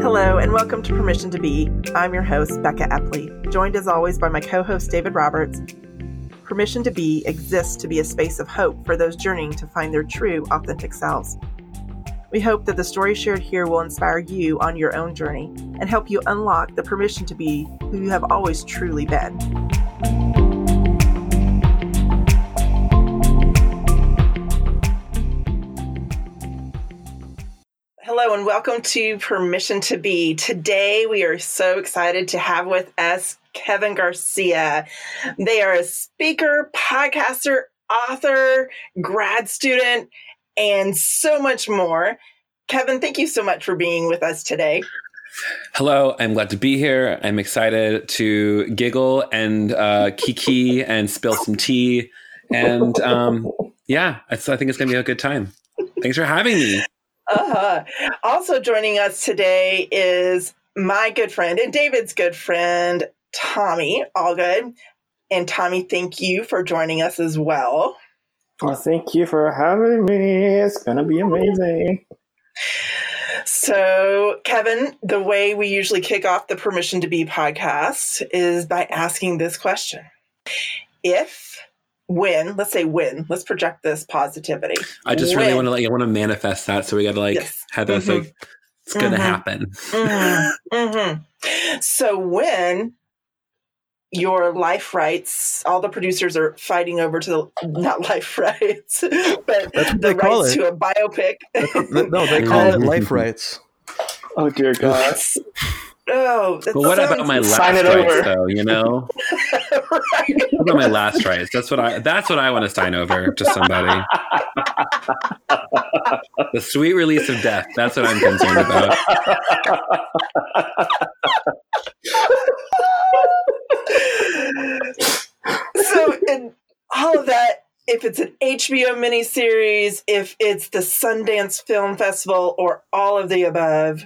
Hello, and welcome to Permission to Be. I'm your host, Becca Epley, joined as always by my co host, David Roberts. Permission to Be exists to be a space of hope for those journeying to find their true, authentic selves. We hope that the story shared here will inspire you on your own journey and help you unlock the permission to be who you have always truly been. Hello and welcome to Permission to Be. Today we are so excited to have with us Kevin Garcia. They are a speaker, podcaster, author, grad student, and so much more. Kevin, thank you so much for being with us today. Hello, I'm glad to be here. I'm excited to giggle and uh, kiki and spill some tea. And um, yeah, I think it's going to be a good time. Thanks for having me. Uh-huh. Also joining us today is my good friend and David's good friend, Tommy Allgood. And Tommy, thank you for joining us as well. Well, thank you for having me. It's going to be amazing. So, Kevin, the way we usually kick off the Permission to Be podcast is by asking this question If, when, let's say win let's project this positivity. I just when, really want to like, I want to manifest that. So we got to like yes. have this mm-hmm. like, it's going to mm-hmm. happen. Mm-hmm. mm-hmm. So, when your life rights. All the producers are fighting over to the not life rights, but the rights to a biopic. no, they call it life rights. Oh dear God. Oh, but what about my last rights, over. though? You know, right. what about my last rights? That's what I. That's what I want to sign over to somebody. the sweet release of death. That's what I'm concerned about so, in all of that, if it's an HBO miniseries, if it's the Sundance Film Festival, or all of the above,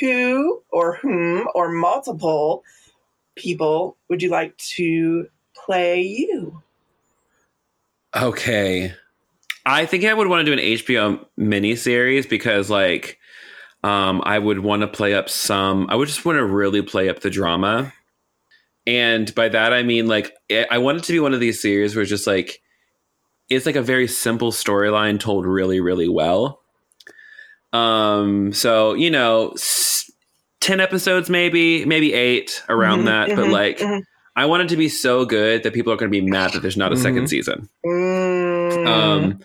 who or whom or multiple people would you like to play you? Okay. I think I would want to do an HBO miniseries because, like, um, I would want to play up some. I would just want to really play up the drama and by that I mean like I want it to be one of these series where it's just like it's like a very simple storyline told really really well. Um so, you know, 10 episodes maybe, maybe 8 around mm-hmm, that, mm-hmm, but like mm-hmm. I want it to be so good that people are going to be mad that there's not a second mm-hmm. season. Mm. Um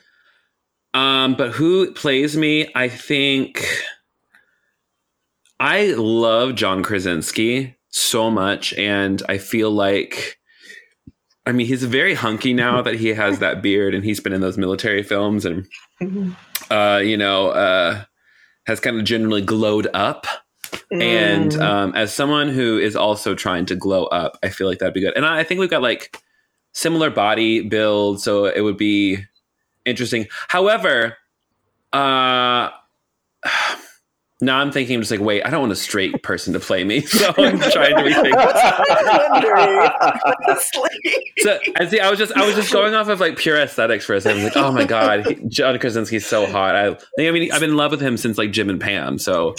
um but who plays me? I think I love John Krasinski so much. And I feel like, I mean, he's very hunky now that he has that beard and he's been in those military films and, mm-hmm. uh, you know, uh, has kind of generally glowed up. Mm. And um, as someone who is also trying to glow up, I feel like that'd be good. And I think we've got like similar body build, so it would be interesting. However, uh, now I'm thinking, I'm just like, wait, I don't want a straight person to play me, so I'm trying to rethink. so, and see, I was just, I was just going off of like pure aesthetics for a second. I was Like, oh my god, he, John Krasinski's so hot. I, I mean, I've been in love with him since like Jim and Pam. So,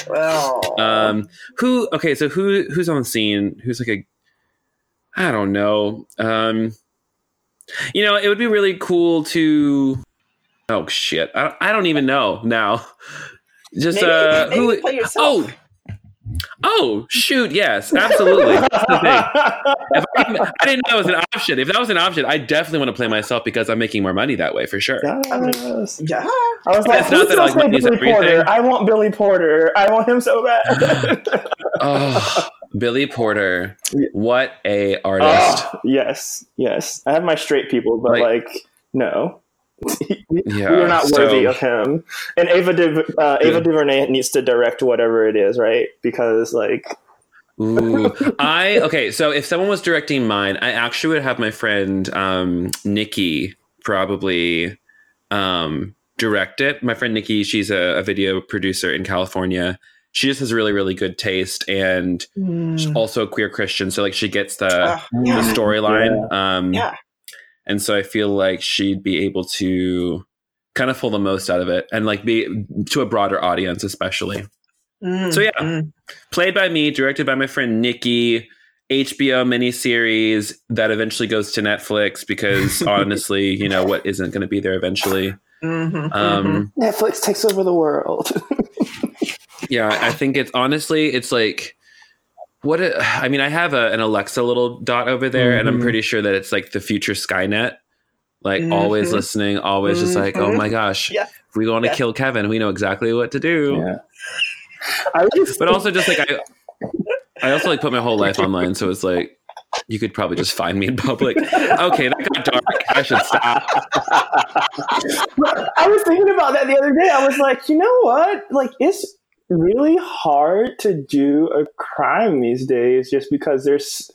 um, who? Okay, so who, who's on the scene? Who's like a, I don't know. Um, you know, it would be really cool to. Oh shit! I, I don't even know now. Just maybe, uh, maybe who? Oh, oh, shoot! Yes, absolutely. That's the thing. If I, I, didn't know it was an option. If that was an option, I definitely want to play myself because I'm making more money that way for sure. Yes. Yeah. I was like, it's not that like Billy Porter. I want Billy Porter. I want him so bad. oh. Billy Porter, what a artist! Oh, yes, yes. I have my straight people, but like, like no yeah, we are not worthy so, of him. And Ava Div- uh, Ava DuVernay needs to direct whatever it is, right? Because like. Ooh, I okay. So if someone was directing mine, I actually would have my friend um, Nikki probably um, direct it. My friend Nikki, she's a, a, video producer in California. She just has really, really good taste, and mm. she's also a queer Christian. So like, she gets the, uh, yeah. the storyline. Yeah. Um, yeah. And so I feel like she'd be able to kind of pull the most out of it and like be to a broader audience, especially. Mm-hmm. So yeah, mm-hmm. played by me, directed by my friend Nikki. HBO miniseries that eventually goes to Netflix because honestly, you know what isn't going to be there eventually. Mm-hmm, um, mm-hmm. Netflix takes over the world. yeah, I think it's honestly, it's like what it, I mean. I have a, an Alexa little dot over there, mm-hmm. and I'm mm-hmm. pretty sure that it's like the future Skynet. Like mm-hmm. always listening, always just like, oh my gosh, yeah. if we want to yeah. kill Kevin, we know exactly what to do. Yeah. but also just like I, I also like put my whole life online, so it's like you could probably just find me in public. Okay, that got dark. I should stop. I was thinking about that the other day. I was like, you know what? Like, it's really hard to do a crime these days just because there's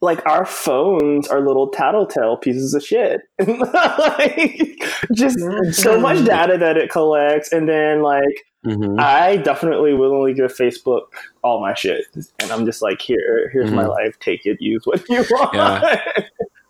like our phones are little tattletale pieces of shit. like, just so much mm-hmm. data that it collects, and then like Mm-hmm. I definitely willingly give Facebook all my shit, and I'm just like, here, here's mm-hmm. my life. Take it, use what you want. Yeah.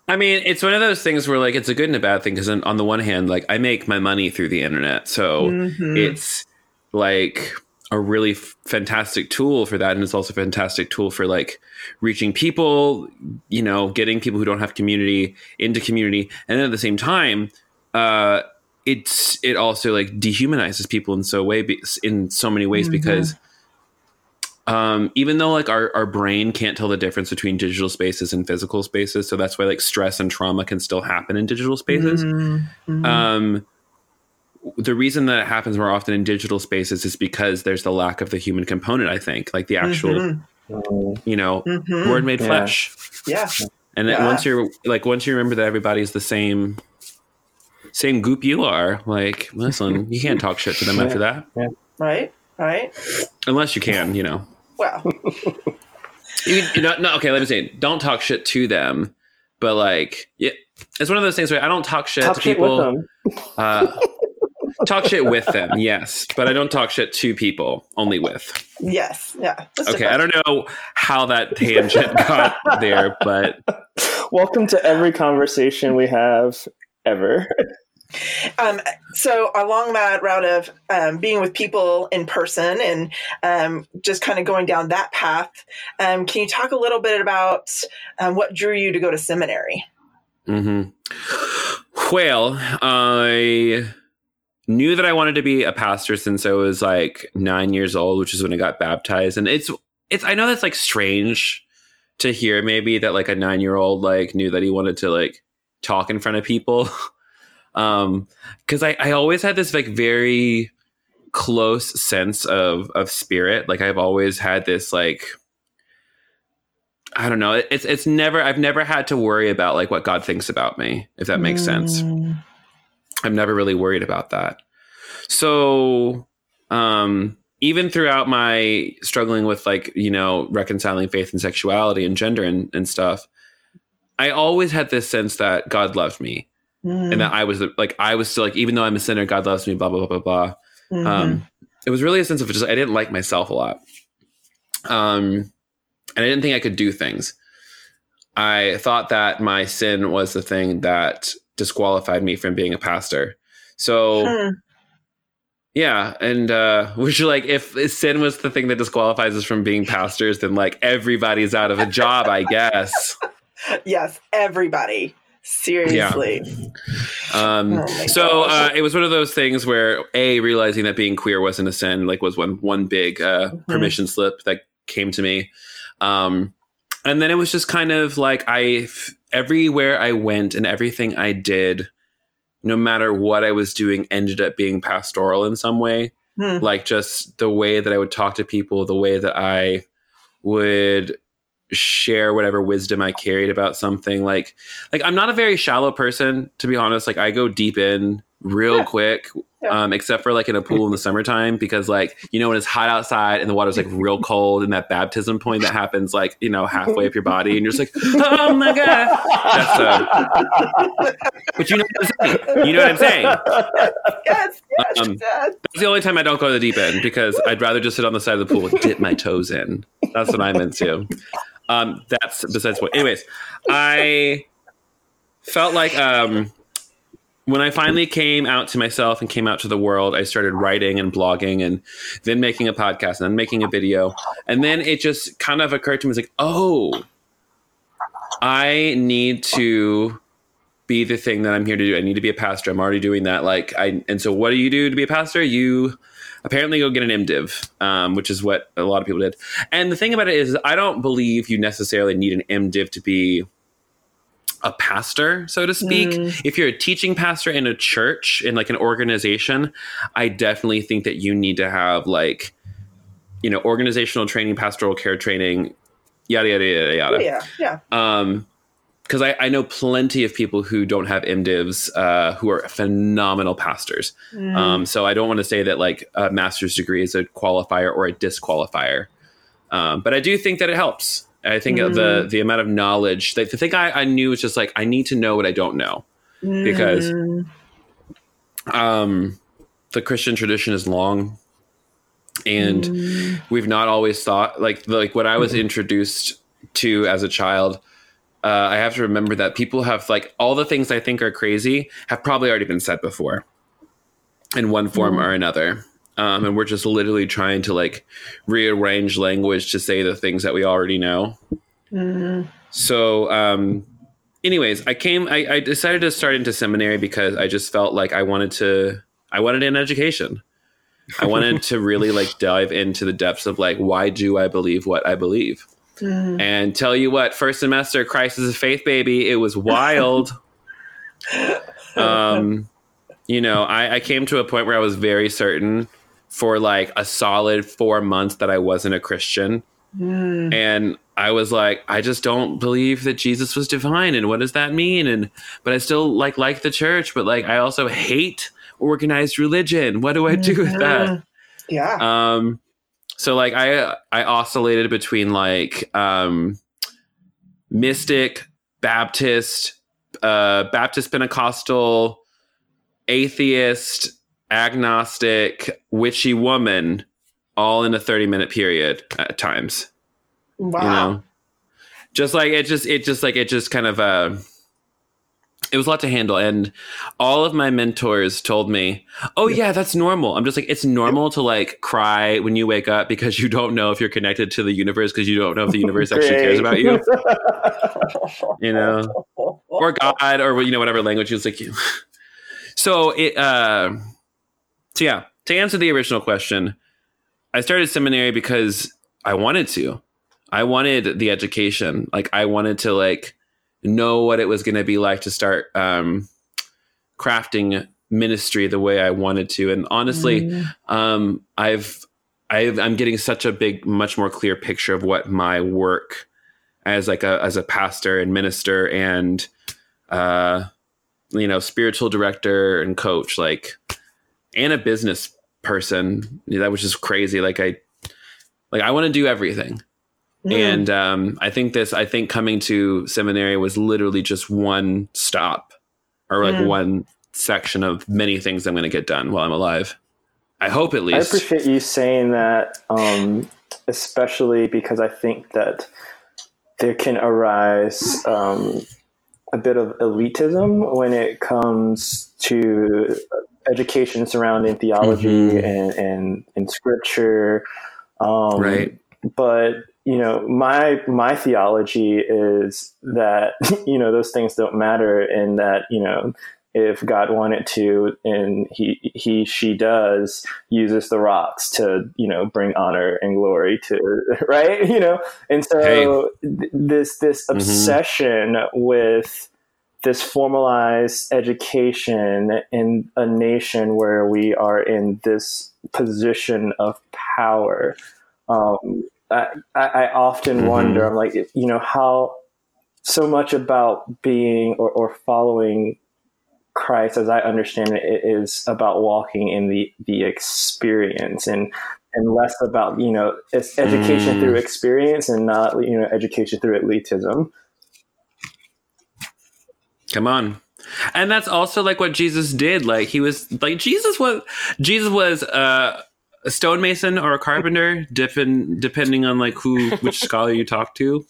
I mean, it's one of those things where like it's a good and a bad thing because on the one hand, like I make my money through the internet, so mm-hmm. it's like a really f- fantastic tool for that, and it's also a fantastic tool for like reaching people, you know, getting people who don't have community into community, and then at the same time, uh, it's it also like dehumanizes people in so way in so many ways mm-hmm. because um, even though like our, our brain can't tell the difference between digital spaces and physical spaces so that's why like stress and trauma can still happen in digital spaces mm-hmm. um, the reason that it happens more often in digital spaces is because there's the lack of the human component i think like the actual mm-hmm. you know mm-hmm. word made yeah. flesh yeah and yeah. once you're like once you remember that everybody's the same same goop you are. Like, listen, you can't talk shit to them yeah. after that. Yeah. Right. Right. Unless you can, you know. Well. you, you know, no. Okay, let me say, don't talk shit to them, but like, yeah, it's one of those things where I don't talk shit talk to shit people. Uh, talk shit with them, yes, but I don't talk shit to people. Only with. Yes. Yeah. okay. I don't know how that tangent got there, but welcome to every conversation we have ever. Um, so along that route of um, being with people in person and um, just kind of going down that path, um, can you talk a little bit about um, what drew you to go to seminary? Mm-hmm. Well, I knew that I wanted to be a pastor since I was like nine years old, which is when I got baptized, and it's it's I know that's like strange to hear maybe that like a nine year old like knew that he wanted to like talk in front of people. um, because I, I always had this like very close sense of of spirit. Like I've always had this like I don't know. It's it's never I've never had to worry about like what God thinks about me, if that makes mm. sense. I'm never really worried about that. So um even throughout my struggling with like, you know, reconciling faith and sexuality and gender and, and stuff, I always had this sense that God loved me, mm. and that I was like I was still like even though I'm a sinner, God loves me. Blah blah blah blah blah. Mm-hmm. Um, it was really a sense of just I didn't like myself a lot, um, and I didn't think I could do things. I thought that my sin was the thing that disqualified me from being a pastor. So. Hmm. Yeah, and uh which like if sin was the thing that disqualifies us from being pastors, then like everybody's out of a job, I guess. yes, everybody. Seriously. Yeah. Um, oh so uh, it was one of those things where a realizing that being queer wasn't a sin, like was one one big uh, mm-hmm. permission slip that came to me. Um, and then it was just kind of like I everywhere I went and everything I did, no matter what I was doing, ended up being pastoral in some way. Hmm. Like just the way that I would talk to people, the way that I would share whatever wisdom I carried about something. Like, like I'm not a very shallow person, to be honest. Like I go deep in real yeah. quick, yeah. um, except for like in a pool in the summertime, because like you know when it's hot outside and the water's like real cold, and that baptism point that happens like you know halfway up your body, and you're just like, oh my god. That's uh, but you know what I'm saying. You know what I'm saying. Yes, yes, um, that's the only time I don't go to the deep end because I'd rather just sit on the side of the pool and dip my toes in. That's what I'm into. Um, that's besides the point. Anyways, I felt like um, when I finally came out to myself and came out to the world, I started writing and blogging and then making a podcast and then making a video. And then it just kind of occurred to me, like, oh, I need to be the thing that I'm here to do. I need to be a pastor. I'm already doing that. Like I, and so what do you do to be a pastor? You apparently go get an MDiv, um, which is what a lot of people did. And the thing about it is, I don't believe you necessarily need an MDiv to be a pastor, so to speak. Mm. If you're a teaching pastor in a church, in like an organization, I definitely think that you need to have like, you know, organizational training, pastoral care training, yada, yada, yada, yada. Yeah, yeah. Um, because I, I, know plenty of people who don't have MDivs uh, who are phenomenal pastors. Mm. Um, so I don't want to say that like a master's degree is a qualifier or a disqualifier, um, but I do think that it helps. I think mm. the the amount of knowledge. The, the thing I, I, knew was just like I need to know what I don't know mm. because um, the Christian tradition is long, and mm. we've not always thought like like what I was introduced to as a child. Uh, I have to remember that people have like all the things I think are crazy have probably already been said before in one form mm. or another um, and we're just literally trying to like rearrange language to say the things that we already know. Mm-hmm. So, um, anyways, I came. I, I decided to start into seminary because I just felt like I wanted to. I wanted an education. I wanted to really like dive into the depths of like why do I believe what I believe. Mm-hmm. And tell you what, first semester, crisis of faith baby. It was wild. um, you know, I, I came to a point where I was very certain for like a solid four months that I wasn't a Christian. Mm. And I was like, I just don't believe that Jesus was divine. And what does that mean? And, but I still like, like the church, but like, I also hate organized religion. What do I do with that? Mm-hmm. Yeah. Um, so like I, I oscillated between like, um, mystic, Baptist, uh, Baptist Pentecostal, atheist, agnostic, witchy woman all in a 30 minute period at times. Wow. You know? Just like it just it just like it just kind of uh it was a lot to handle. And all of my mentors told me oh yeah. that's normal. I'm just like it's normal to like cry when you wake up because you don't know if you're connected to the universe because you don't know if the universe actually cares about you. You know? Or god or you know whatever language is like you so it uh so yeah, to answer the original question, I started seminary because I wanted to. I wanted the education. Like I wanted to like know what it was going to be like to start um, crafting ministry the way I wanted to. And honestly, mm. um, I've, I've I'm getting such a big, much more clear picture of what my work as like a as a pastor and minister and uh, you know spiritual director and coach like and a business person. That was just crazy. Like I, like I want to do everything. Mm. And um, I think this, I think coming to seminary was literally just one stop or like mm. one section of many things I'm going to get done while I'm alive. I hope at least. I appreciate you saying that, um, especially because I think that there can arise um, a bit of elitism when it comes to education surrounding theology mm-hmm. and, and, and scripture. Um, right. But you know, my my theology is that you know those things don't matter, and that you know if God wanted to, and he he she does uses the rocks to you know bring honor and glory to right you know, and so hey. th- this this mm-hmm. obsession with this formalized education in a nation where we are in this position of power. Um, I, I, often mm-hmm. wonder, I'm like, you know, how so much about being or, or following Christ, as I understand it, it, is about walking in the, the experience and and less about you know education mm. through experience and not you know education through elitism. Come on. And that's also like what Jesus did. Like he was like Jesus was Jesus was uh, a stonemason or a carpenter, depend, depending on like who which scholar you talk to.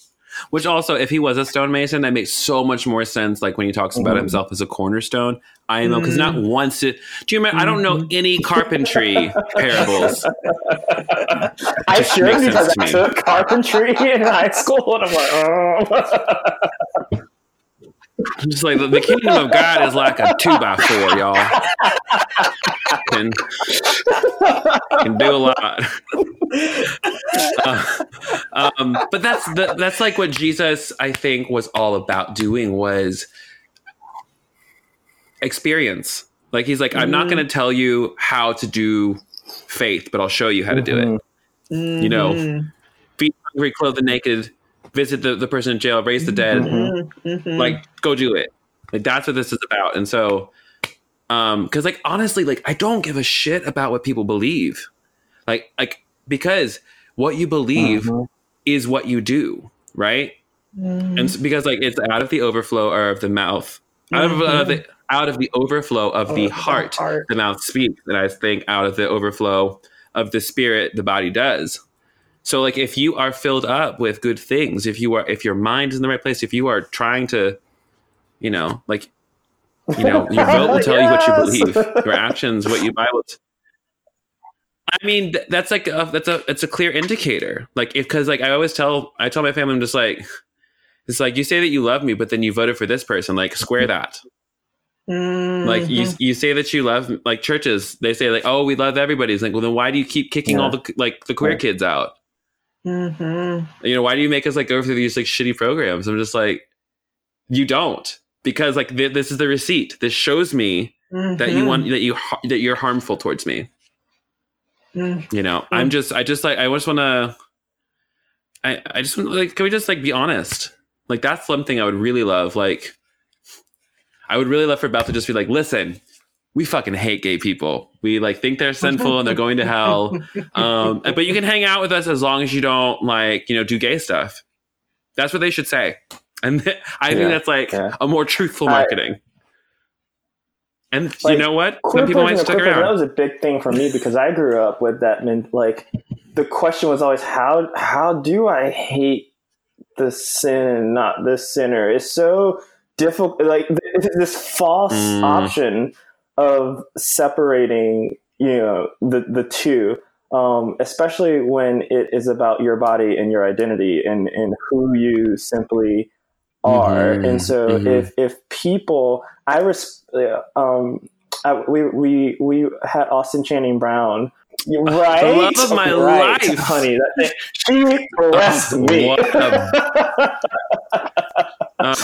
Which also, if he was a stonemason, that makes so much more sense. Like when he talks about mm-hmm. himself as a cornerstone, I know because not mm-hmm. once it. Do you remember? Mm-hmm. I don't know mm-hmm. any carpentry parables. I sure because I took carpentry in high school, and I'm like, oh. Just like the, the, kingdom of God is like a two by four, y'all. Can, can do a lot. Uh, um, but that's the, that's like what Jesus, I think, was all about doing was experience. Like he's like, mm-hmm. I'm not going to tell you how to do faith, but I'll show you how to do it. Mm-hmm. You know, feed hungry, clothe the naked, visit the, the person in jail, raise the dead. Mm-hmm. mm-hmm. Like, go do it. Like that's what this is about. And so, um, because like honestly, like I don't give a shit about what people believe. Like, like because what you believe mm-hmm. is what you do, right? Mm-hmm. And so, because like it's out of the overflow or of the mouth, out of, out of the out of the overflow of the heart, heart, the mouth speaks. And I think out of the overflow of the spirit, the body does. So like if you are filled up with good things, if you are if your mind is in the right place, if you are trying to, you know, like you know, your vote will tell yes. you what you believe. Your actions, what you Bible. I mean, that's like a, that's a it's a clear indicator. Like if because like I always tell I tell my family, I'm just like, it's like you say that you love me, but then you voted for this person. Like square that. Mm-hmm. Like you, mm-hmm. you say that you love like churches. They say like, oh, we love everybody. It's like, well, then why do you keep kicking yeah. all the like the queer yeah. kids out? Mm-hmm. You know, why do you make us like go through these like shitty programs? I'm just like, you don't because like th- this is the receipt. This shows me mm-hmm. that you want that you that you're harmful towards me. Mm-hmm. You know, I'm just I just like I just want to. I I just want like can we just like be honest? Like that's something I would really love. Like, I would really love for Beth to just be like, listen, we fucking hate gay people. We like think they're sinful and they're going to hell. Um, but you can hang out with us as long as you don't like, you know, do gay stuff. That's what they should say. And th- I yeah, think that's like yeah. a more truthful marketing. I, and like, you know what? Some people might stick around. That was a big thing for me because I grew up with that. Like the question was always how how do I hate the sin, and not the sinner? It's so difficult. Like this false mm. option of separating you know the the two um, especially when it is about your body and your identity and, and who you simply are. Mm-hmm. And so mm-hmm. if, if people, I res, um, I, we, we, we had Austin Channing Brown, right? The love of my right, life, honey. That, she blessed me. What a, uh,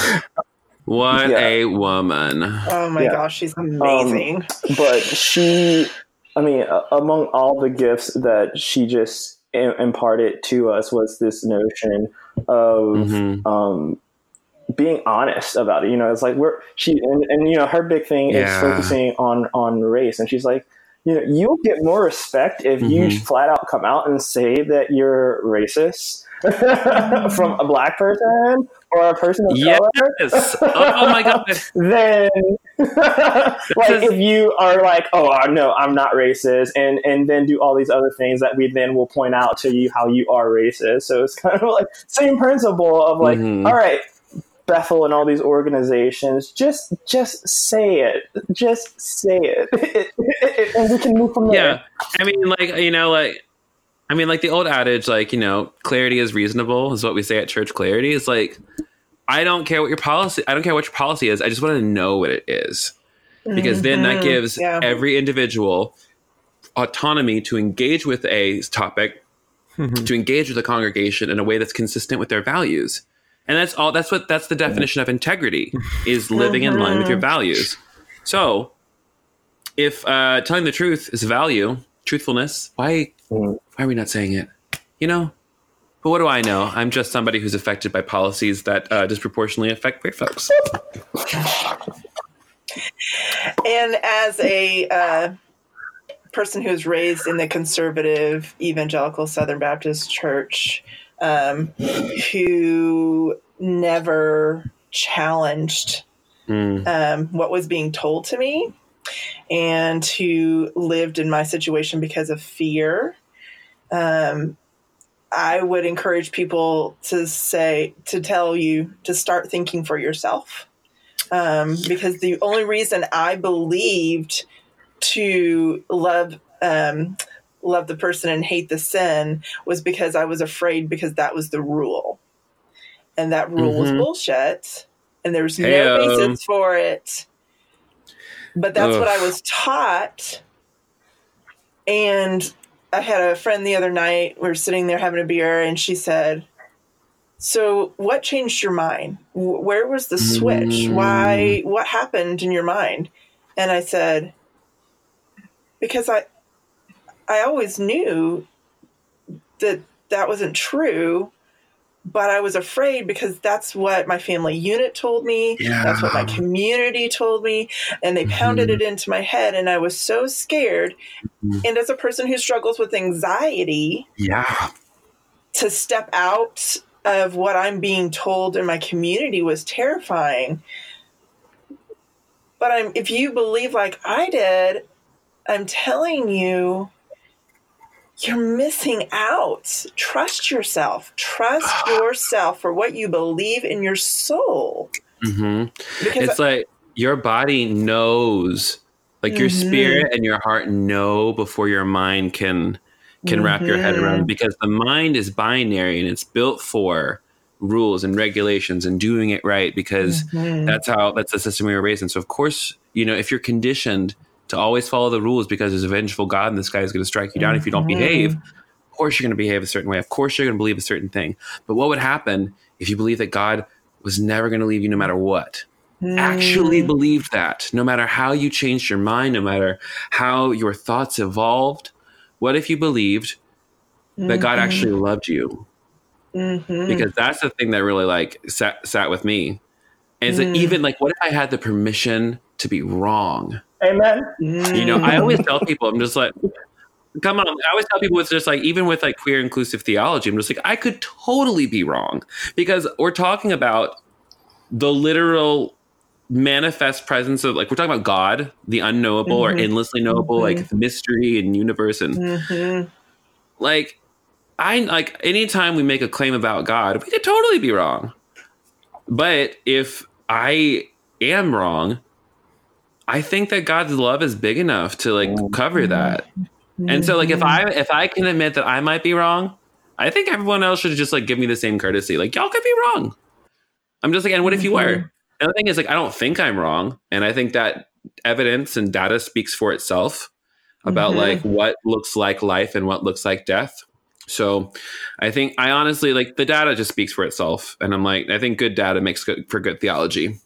what yeah. a woman. Oh my yeah. gosh, she's amazing. Um, but she, I mean, uh, among all the gifts that she just imparted to us was this notion of mm-hmm. um, being honest about it. You know, it's like we're she and, and you know her big thing yeah. is focusing on on race, and she's like, you know, you'll get more respect if mm-hmm. you flat out come out and say that you're racist from a black person or a person of yes. color. oh, my god! then, like, if you are like, oh no, I'm not racist, and and then do all these other things that we then will point out to you how you are racist. So it's kind of like same principle of like, mm-hmm. all right. Bethel and all these organizations, just just say it, just say it, and we can move from there. Yeah, I mean, like you know, like I mean, like the old adage, like, you know, clarity is reasonable, is what we say at church. Clarity is like, I don't care what your policy, I don't care what your policy is. I just want to know what it is. Because mm-hmm. then that mm-hmm. gives yeah. every individual autonomy to engage with a topic, mm-hmm. to engage with a congregation in a way that's consistent with their values. And that's all, that's what, that's the definition of integrity is living in line with your mm-hmm. values. So if uh, telling the truth is value, truthfulness, why why are we not saying it? You know? But what do I know? I'm just somebody who's affected by policies that uh, disproportionately affect queer folks. and as a uh, person who was raised in the conservative evangelical Southern Baptist Church, um, who never challenged mm. um, what was being told to me, and who lived in my situation because of fear. Um, I would encourage people to say, to tell you to start thinking for yourself. Um, because the only reason I believed to love, um, love the person and hate the sin was because I was afraid because that was the rule. And that rule mm-hmm. was bullshit. And there's no basis for it. But that's Ugh. what I was taught. And I had a friend the other night. We were sitting there having a beer, and she said, "So, what changed your mind? Where was the switch? Why? Mm. What happened in your mind?" And I said, "Because I, I always knew that that wasn't true." But I was afraid because that's what my family unit told me. Yeah. That's what my community told me. And they pounded mm-hmm. it into my head. And I was so scared. Mm-hmm. And as a person who struggles with anxiety, yeah, to step out of what I'm being told in my community was terrifying. But I'm, if you believe like I did, I'm telling you, you're missing out. Trust yourself. Trust yourself for what you believe in your soul. Mm-hmm. Because it's I, like your body knows, like mm-hmm. your spirit and your heart know before your mind can can mm-hmm. wrap your head around. Mm-hmm. Because the mind is binary and it's built for rules and regulations and doing it right because mm-hmm. that's how that's the system we were raised in. So of course, you know, if you're conditioned to always follow the rules because there's a vengeful God and this guy is going to strike you down mm-hmm. if you don't mm-hmm. behave. Of course, you're going to behave a certain way. Of course, you're going to believe a certain thing. But what would happen if you believe that God was never going to leave you no matter what? Mm. Actually believed that, no matter how you changed your mind, no matter how your thoughts evolved. What if you believed mm-hmm. that God actually mm-hmm. loved you? Mm-hmm. Because that's the thing that really like sat, sat with me. And mm. even like, what if I had the permission to be wrong? Amen. You know, I always tell people, I'm just like, come on. I always tell people it's just like, even with like queer inclusive theology, I'm just like, I could totally be wrong because we're talking about the literal manifest presence of like we're talking about God, the unknowable mm-hmm. or endlessly knowable, mm-hmm. like the mystery and universe, and mm-hmm. like I like anytime we make a claim about God, we could totally be wrong. But if I am wrong, I think that God's love is big enough to like cover that. And so like if I if I can admit that I might be wrong, I think everyone else should just like give me the same courtesy. Like y'all could be wrong. I'm just like, and what if you were? Mm-hmm. And the thing is like I don't think I'm wrong. And I think that evidence and data speaks for itself about mm-hmm. like what looks like life and what looks like death. So I think I honestly like the data just speaks for itself. And I'm like, I think good data makes good for good theology.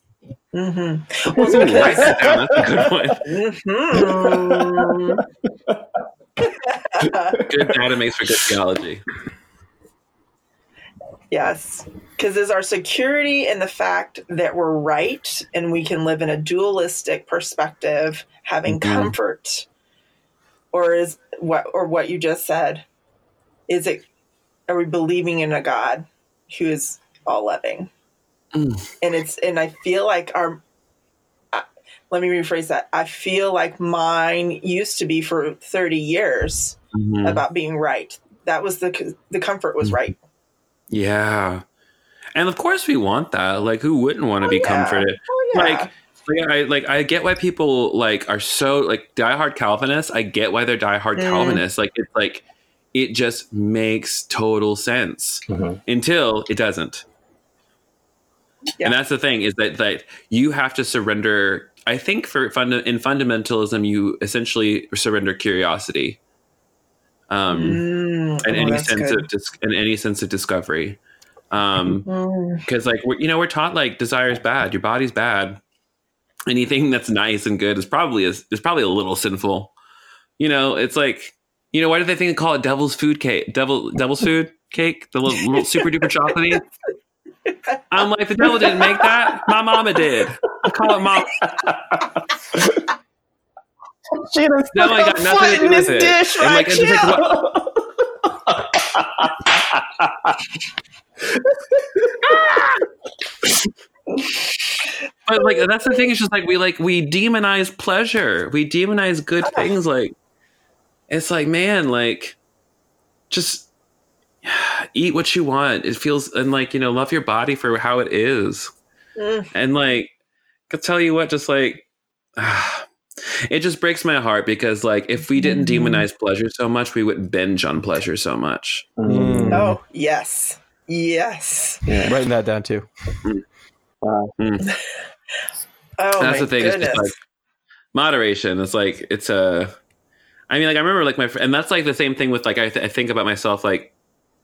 Mm-hmm. Well, so write that down. That's a good one. good data makes for good theology. Yes, because is our security in the fact that we're right and we can live in a dualistic perspective, having mm-hmm. comfort, or is what or what you just said? Is it? Are we believing in a God who is all loving? Mm. And it's and I feel like our uh, let me rephrase that. I feel like mine used to be for 30 years mm-hmm. about being right. That was the the comfort was mm. right. Yeah. And of course we want that. Like who wouldn't want to oh, be yeah. comforted? Oh, yeah. Like like I like I get why people like are so like diehard Calvinists. I get why they're diehard mm. Calvinists. Like it's like it just makes total sense mm-hmm. until it doesn't. Yeah. And that's the thing is that that you have to surrender. I think for funda- in fundamentalism, you essentially surrender curiosity, um, mm, and oh, any sense good. of dis- and any sense of discovery. Um, because mm. like you know we're taught like desire is bad, your body's bad. Anything that's nice and good is probably is, is probably a little sinful. You know, it's like you know why do they think they call it devil's food cake? Devil devil's food cake, the little, little super duper chocolatey. I'm like, the devil didn't make that. My mama did. I call it mom. she done no, I got nothing to do with it. Dish right like, but like that's the thing. It's just like we like we demonize pleasure. We demonize good ah. things. Like it's like man, like just eat what you want. It feels and like you know love your body for how it is, mm. and like I tell you what, just like. it just breaks my heart because like if we didn't mm. demonize pleasure so much we wouldn't binge on pleasure so much mm. oh yes yes yeah. writing that down too mm. wow mm. oh that's the thing it's just like moderation it's like it's a i mean like i remember like my and that's like the same thing with like i, th- I think about myself like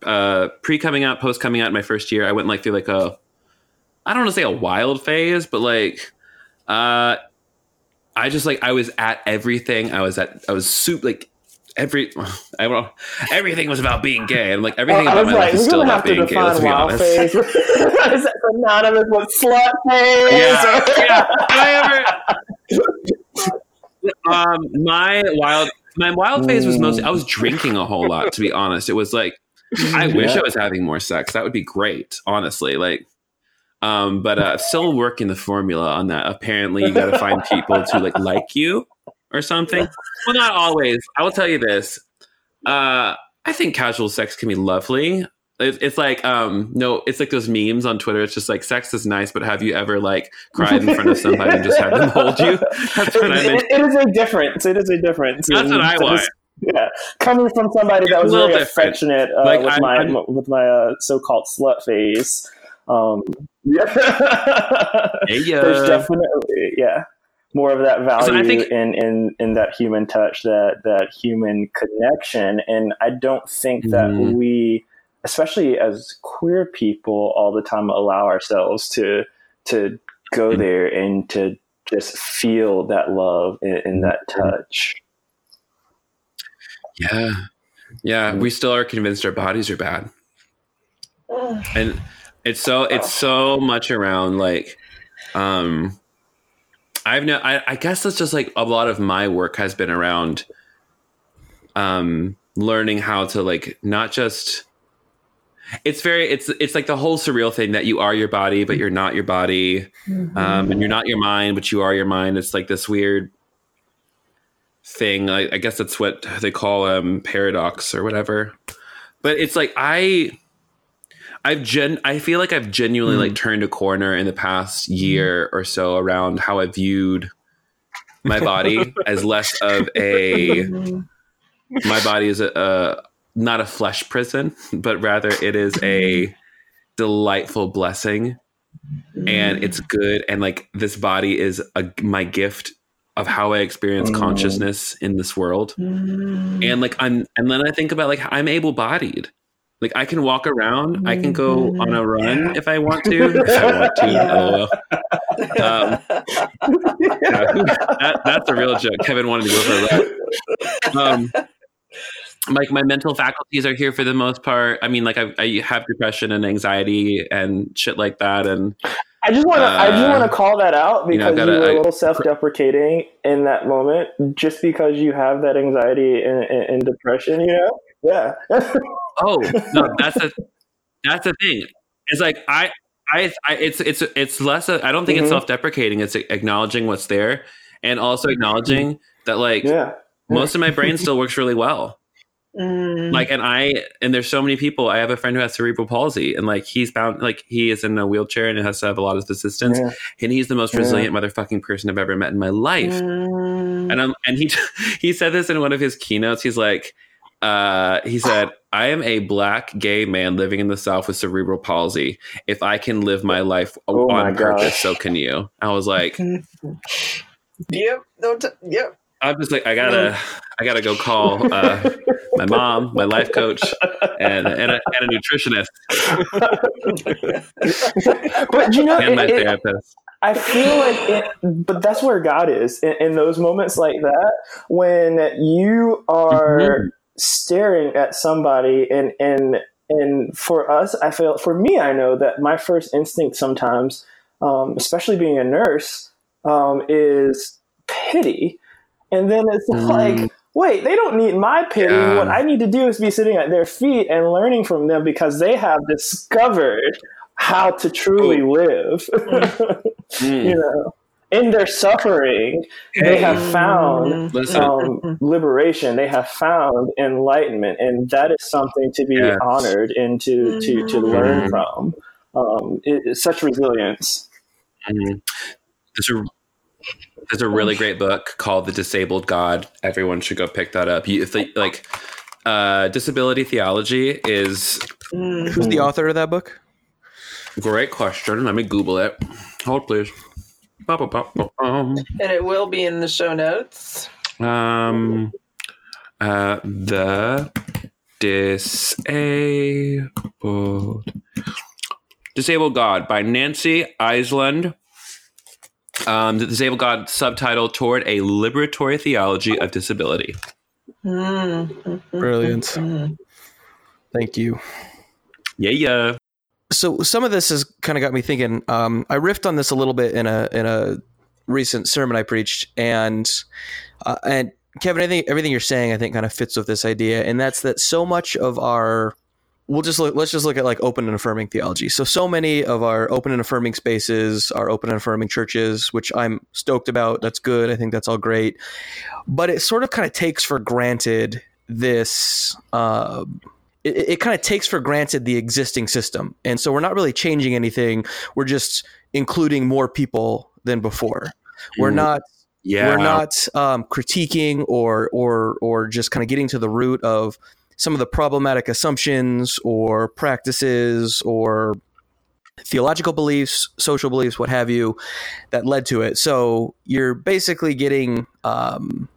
uh pre coming out post coming out in my first year i went like through like a i don't want to say a wild phase but like uh I just like I was at everything. I was at I was soup like every I don't everything was about being gay and like everything about my like, life is still about being gay. Let's be honest. Phase. is synonymous with slut phase? Yeah, yeah. I ever, um, my wild my wild phase was mostly I was drinking a whole lot. To be honest, it was like I wish I was having more sex. That would be great. Honestly, like um, but uh, still working the formula on that. Apparently, you got to find people to like like you or something. Well, not always. I will tell you this. Uh, I think casual sex can be lovely. it's like um, no, it's like those memes on Twitter. It's just like sex is nice, but have you ever like cried in front of somebody and just had them hold you? That's what I mean. it is a difference. It is a difference. That's what I want. Yeah, coming from somebody that was very different. affectionate uh, like, with, I'm, my, I'm, with my uh, so-called slut phase. Um, yeah, yeah. there's definitely yeah more of that value so think, in, in in that human touch, that that human connection, and I don't think mm-hmm. that we, especially as queer people, all the time allow ourselves to to go mm-hmm. there and to just feel that love and, in that mm-hmm. touch. Yeah, yeah, we still are convinced our bodies are bad, and it's so it's so much around like um I've no I, I guess that's just like a lot of my work has been around um learning how to like not just it's very it's it's like the whole surreal thing that you are your body but you're not your body. Mm-hmm. um and you're not your mind but you are your mind. It's like this weird thing. I, I guess that's what they call um paradox or whatever. But it's like i I've gen I feel like I've genuinely mm. like turned a corner in the past year or so around how I viewed my body as less of a my body is a, a not a flesh prison, but rather it is a delightful blessing. And it's good. And like this body is a, my gift of how I experience mm. consciousness in this world. Mm. And like I'm and then I think about like I'm able bodied. Like I can walk around, I can go on a run yeah. if I want to. If I want to, yeah. um, yeah, that, that's a real joke. Kevin wanted to go for a run. Um, like my mental faculties are here for the most part. I mean, like I, I have depression and anxiety and shit like that, and I just want to uh, I just want to uh, call that out because you, know, you were a little self-deprecating in that moment, just because you have that anxiety and, and, and depression. You know, yeah. oh no, that's a that's the thing. It's like I, I, I it's it's it's less. I don't think mm-hmm. it's self-deprecating. It's acknowledging what's there, and also acknowledging that like yeah. most of my brain still works really well. Mm. Like, and I, and there's so many people. I have a friend who has cerebral palsy, and like he's bound, like he is in a wheelchair and has to have a lot of assistance. Yeah. And he's the most yeah. resilient motherfucking person I've ever met in my life. Mm. And I'm, and he, he said this in one of his keynotes. He's like, uh, he said, I am a black gay man living in the South with cerebral palsy. If I can live my life oh on my purpose, gosh. so can you. I was like, Yep. Don't t- yep. I'm just like, I gotta, I gotta go call uh, my mom, my life coach, and and a, and a nutritionist. but you know, and my it, therapist. It, I feel like it, but that's where God is in, in, those moments like that when you are mm-hmm staring at somebody and and and for us i feel for me i know that my first instinct sometimes um, especially being a nurse um, is pity and then it's mm. like wait they don't need my pity yeah. what i need to do is be sitting at their feet and learning from them because they have discovered how to truly live mm. you know in their suffering, they have found um, liberation. They have found enlightenment, and that is something to be yes. honored and to to to learn mm-hmm. from. Um, it, it's such resilience. Mm-hmm. There's a there's a really great book called The Disabled God. Everyone should go pick that up. You, the, like uh, disability theology is. Who's the author of that book? Great question. Let me Google it. Hold, please. And it will be in the show notes. Um, uh, the disabled disabled God by Nancy Eiesland. Um, the disabled God subtitle toward a liberatory theology of disability. Mm-hmm. Brilliant. Thank you. Yeah, yeah so some of this has kind of got me thinking. Um, I riffed on this a little bit in a in a recent sermon I preached, and uh, and Kevin, I think everything you're saying, I think, kind of fits with this idea, and that's that so much of our we'll just look let's just look at like open and affirming theology so so many of our open and affirming spaces are open and affirming churches which i'm stoked about that's good i think that's all great but it sort of kind of takes for granted this uh, it, it kind of takes for granted the existing system. And so we're not really changing anything. We're just including more people than before. We're mm. not yeah. we're not um, critiquing or or or just kind of getting to the root of some of the problematic assumptions or practices or theological beliefs, social beliefs, what have you, that led to it. So you're basically getting um,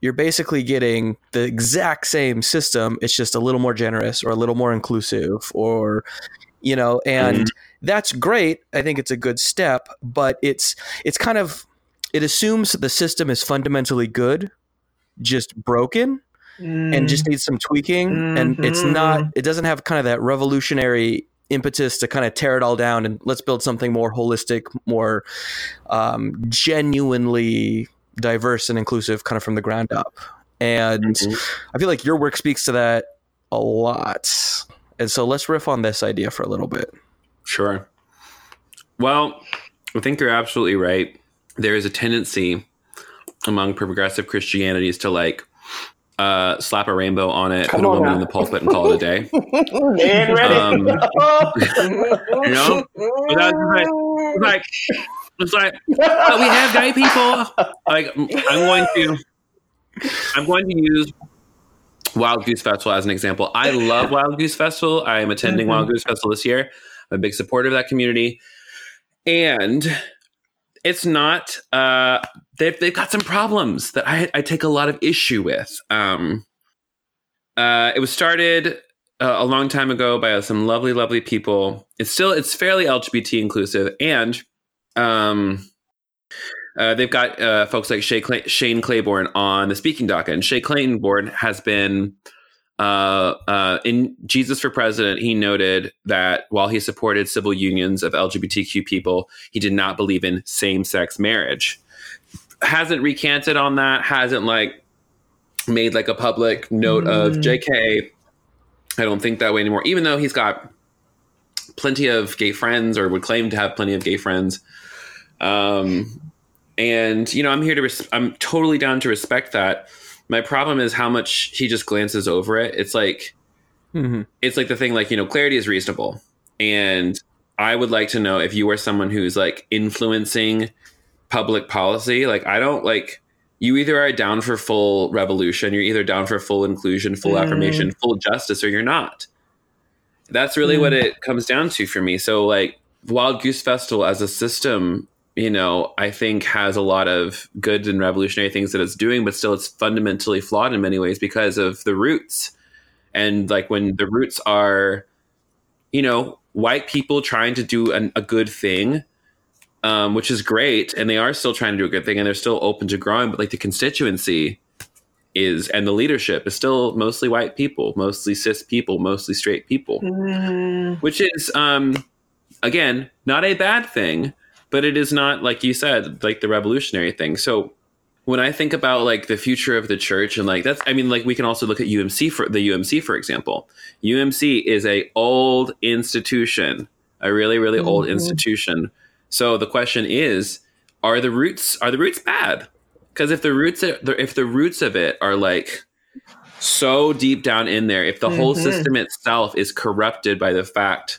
you're basically getting the exact same system. It's just a little more generous or a little more inclusive or you know, and mm. that's great. I think it's a good step, but it's it's kind of it assumes the system is fundamentally good, just broken, mm. and just mm. needs some tweaking. Mm-hmm. And it's not. Mm-hmm. It doesn't have kind of that revolutionary impetus to kind of tear it all down and let's build something more holistic, more um, genuinely diverse and inclusive kind of from the ground up. And mm-hmm. I feel like your work speaks to that a lot. And so let's riff on this idea for a little bit. Sure. Well, I think you're absolutely right. There is a tendency among progressive Christianities to like uh, slap a rainbow on it, Come put a woman now. in the pulpit, and call it a day. and ready. Um, you know, like, like it's like oh, we have gay people. Like I'm going to, I'm going to use Wild Goose Festival as an example. I love Wild Goose Festival. I am attending mm-hmm. Wild Goose Festival this year. I'm a big supporter of that community, and it's not. Uh, they've they've got some problems that I I take a lot of issue with. Um, uh, it was started uh, a long time ago by some lovely, lovely people. It's still it's fairly LGBT inclusive, and um, uh, they've got uh, folks like Shay Clay- Shane Claiborne on the speaking docket, and Shay Claiborne has been uh, uh, in Jesus for President. He noted that while he supported civil unions of LGBTQ people, he did not believe in same-sex marriage. Hasn't recanted on that. Hasn't like made like a public note mm. of JK. I don't think that way anymore. Even though he's got plenty of gay friends, or would claim to have plenty of gay friends. Um, and you know, I'm here to. Res- I'm totally down to respect that. My problem is how much he just glances over it. It's like, mm-hmm. it's like the thing, like you know, clarity is reasonable, and I would like to know if you are someone who's like influencing public policy. Like, I don't like. You either are down for full revolution, you're either down for full inclusion, full mm. affirmation, full justice, or you're not. That's really mm. what it comes down to for me. So, like, Wild Goose Festival as a system you know, I think has a lot of good and revolutionary things that it's doing, but still it's fundamentally flawed in many ways because of the roots. And like when the roots are, you know, white people trying to do an, a good thing, um, which is great, and they are still trying to do a good thing, and they're still open to growing, but like the constituency is and the leadership is still mostly white people, mostly cis people, mostly straight people, mm. which is um, again not a bad thing but it is not like you said like the revolutionary thing so when i think about like the future of the church and like that's i mean like we can also look at umc for the umc for example umc is a old institution a really really mm-hmm. old institution so the question is are the roots are the roots bad? Because if the roots if the roots of it are like so deep down in there, if the mm-hmm. whole system itself is corrupted by the fact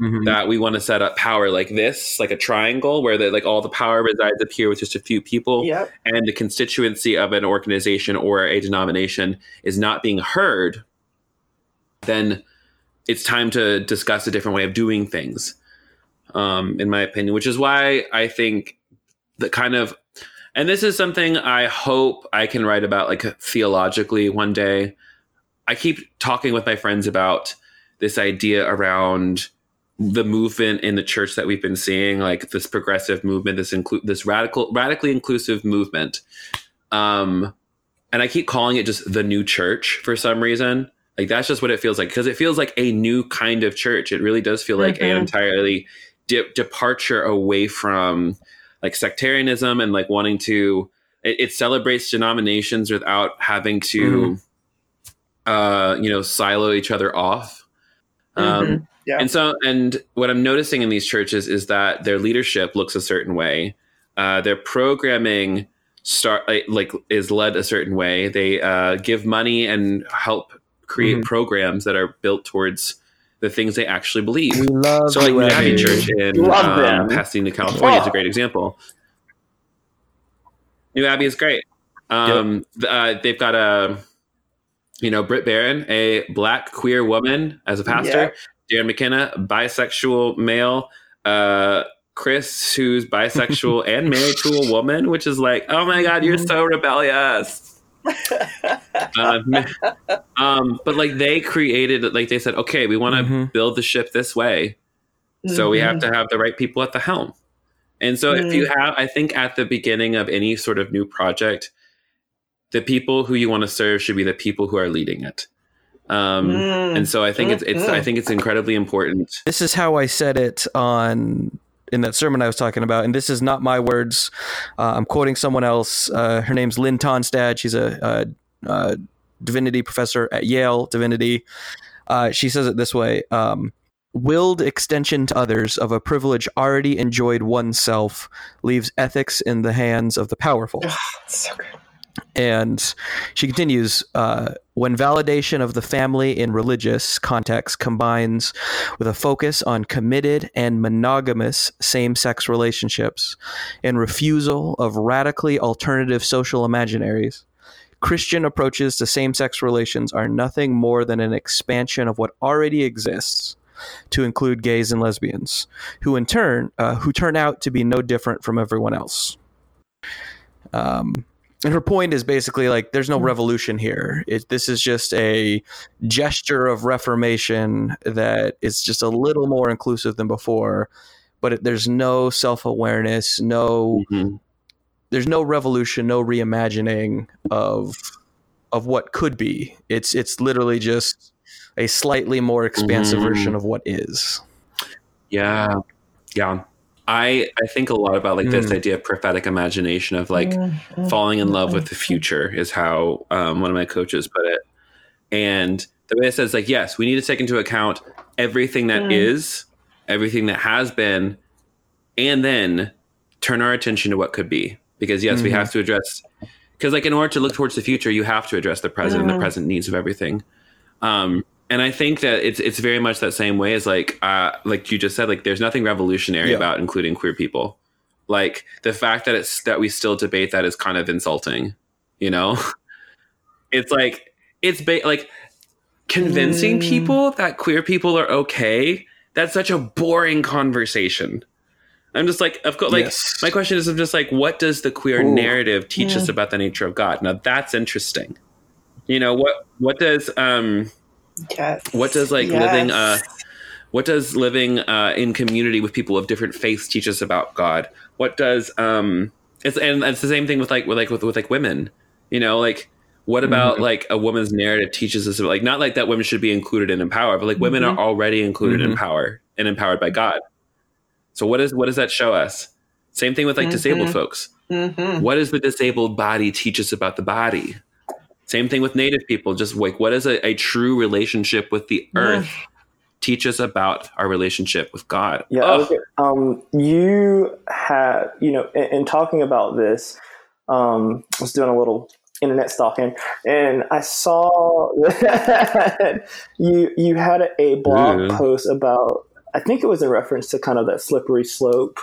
mm-hmm. that we want to set up power like this, like a triangle where the, like all the power resides up here with just a few people, yep. and the constituency of an organization or a denomination is not being heard, then it's time to discuss a different way of doing things. Um, in my opinion, which is why I think the kind of and this is something I hope I can write about like theologically one day. I keep talking with my friends about this idea around the movement in the church that we've been seeing, like this progressive movement, this include this radical, radically inclusive movement. Um, and I keep calling it just the new church for some reason. Like that's just what it feels like because it feels like a new kind of church. It really does feel like mm-hmm. an entirely de- departure away from like sectarianism and like wanting to. It, it celebrates denominations without having to, mm-hmm. uh, you know, silo each other off. Um, mm-hmm. Yeah. And so, and what I'm noticing in these churches is that their leadership looks a certain way. Uh, their programming start like is led a certain way. They uh, give money and help create mm-hmm. programs that are built towards the things they actually believe. We love so, like New Abbey Church in um, Pasadena, California, oh. is a great example. New Abbey is great. Um, yep. uh, they've got a, you know, Britt Barron, a black queer woman as a pastor. Darren McKenna, bisexual male. Uh, Chris, who's bisexual and married to a woman, which is like, oh my god, you're so rebellious. um, um, but like they created, like they said, okay, we want to mm-hmm. build the ship this way, so mm-hmm. we have to mm-hmm. have the right people at the helm. And so, mm-hmm. if you mm. have, I think at the beginning of any sort of new project, the people who you want to serve should be the people who are leading it. Um, mm. and so I think it's, it's, I mm-hmm. think it's incredibly important. This is how I said it on in that sermon I was talking about, and this is not my words. Uh, I'm quoting someone else. Uh, her name's Linn Tonstad. She's a, a, a, divinity professor at Yale Divinity. Uh, she says it this way: um, "Willed extension to others of a privilege already enjoyed oneself leaves ethics in the hands of the powerful." so good. And she continues uh, when validation of the family in religious context combines with a focus on committed and monogamous same sex relationships and refusal of radically alternative social imaginaries, Christian approaches to same sex relations are nothing more than an expansion of what already exists to include gays and lesbians, who in turn uh, who turn out to be no different from everyone else. Um, and her point is basically like there's no hmm. revolution here it, this is just a gesture of reformation that is just a little more inclusive than before but it, there's no self-awareness no mm-hmm. there's no revolution no reimagining of of what could be it's it's literally just a slightly more expansive mm-hmm. version of what is yeah yeah I I think a lot about like mm. this idea of prophetic imagination of like mm-hmm. falling in love with the future is how um, one of my coaches put it, and the way it says like yes, we need to take into account everything that mm. is, everything that has been, and then turn our attention to what could be because yes, mm-hmm. we have to address because like in order to look towards the future, you have to address the present and the mm. present needs of everything. Um, and I think that it's it's very much that same way as like uh, like you just said like there's nothing revolutionary yeah. about including queer people. Like the fact that it's that we still debate that is kind of insulting, you know. it's like it's ba- like convincing mm. people that queer people are okay. That's such a boring conversation. I'm just like, of course, like yes. my question is, I'm just like, what does the queer Ooh. narrative teach yeah. us about the nature of God? Now that's interesting. You know what? What does um Yes. What does like yes. living uh what does living uh, in community with people of different faiths teach us about God? What does um it's and it's the same thing with like with like with, with like women. You know, like what about mm-hmm. like a woman's narrative teaches us about, like not like that women should be included in power, but like women mm-hmm. are already included mm-hmm. in power and empowered by God. So what is what does that show us? Same thing with like disabled mm-hmm. folks. Mm-hmm. What does the disabled body teach us about the body? Same thing with native people. Just like what is a, a true relationship with the earth teach us about our relationship with God. Yeah, okay. um, you had, you know, in, in talking about this, um, I was doing a little internet stalking, and I saw that you you had a blog post about. I think it was a reference to kind of that slippery slope.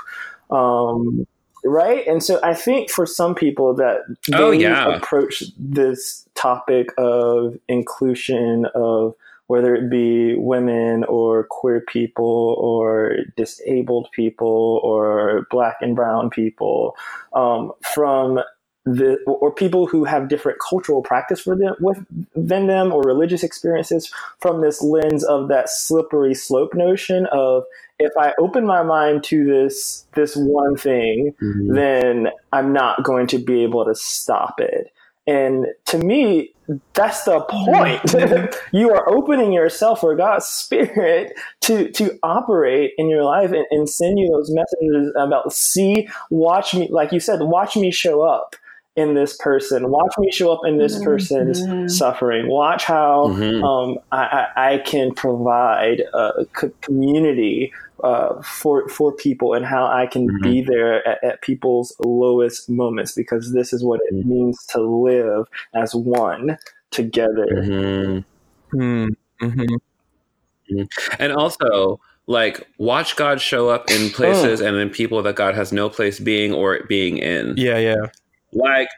Um, right and so i think for some people that they oh, yeah. approach this topic of inclusion of whether it be women or queer people or disabled people or black and brown people um, from the or people who have different cultural practice for them within them or religious experiences from this lens of that slippery slope notion of if I open my mind to this this one thing, mm-hmm. then I'm not going to be able to stop it. And to me, that's the point. Mm-hmm. you are opening yourself for God's spirit to to operate in your life and, and send you those messages about see, watch me, like you said, watch me show up in this person. Watch me show up in this mm-hmm. person's mm-hmm. suffering. Watch how mm-hmm. um, I, I, can provide a community uh, for for people and how I can mm-hmm. be there at, at, people's lowest moments because this is what it mm-hmm. means to live as one together. Mm-hmm. Mm-hmm. Mm-hmm. And also, like, watch God show up in places oh. and in people that God has no place being or being in. Yeah, yeah. Like,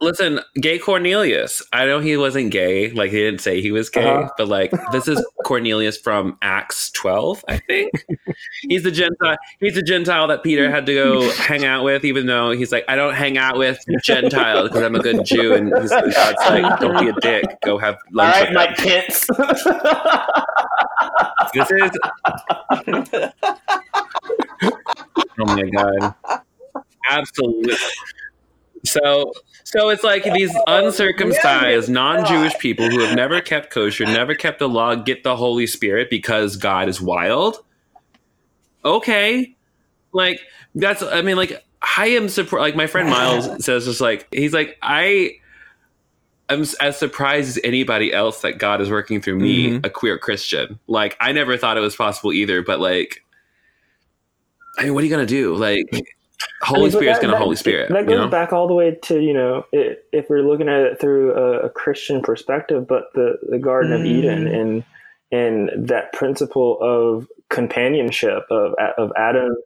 listen, gay Cornelius. I know he wasn't gay. Like, he didn't say he was gay, uh-huh. but like, this is Cornelius from Acts 12, I think. he's the Gentile. He's the Gentile that Peter had to go hang out with, even though he's like, I don't hang out with Gentiles because I'm a good Jew. And he's, God's like, don't be a dick. Go have lunch. All right, Mike Pence. this is. oh my God. Absolutely. So so it's like these uncircumcised, non-Jewish people who have never kept kosher, never kept the law, get the Holy Spirit because God is wild. Okay, like that's. I mean, like I am surprised. Like my friend Miles says, just like he's like I. I'm as surprised as anybody else that God is working through me, mm-hmm. a queer Christian. Like I never thought it was possible either, but like, I mean, what are you gonna do? Like, Holy I mean, Spirit's going to Holy Spirit. That goes you know? back all the way to you know it, if we're looking at it through a, a Christian perspective, but the the Garden mm. of Eden mm. and and that principle of companionship of of Adam.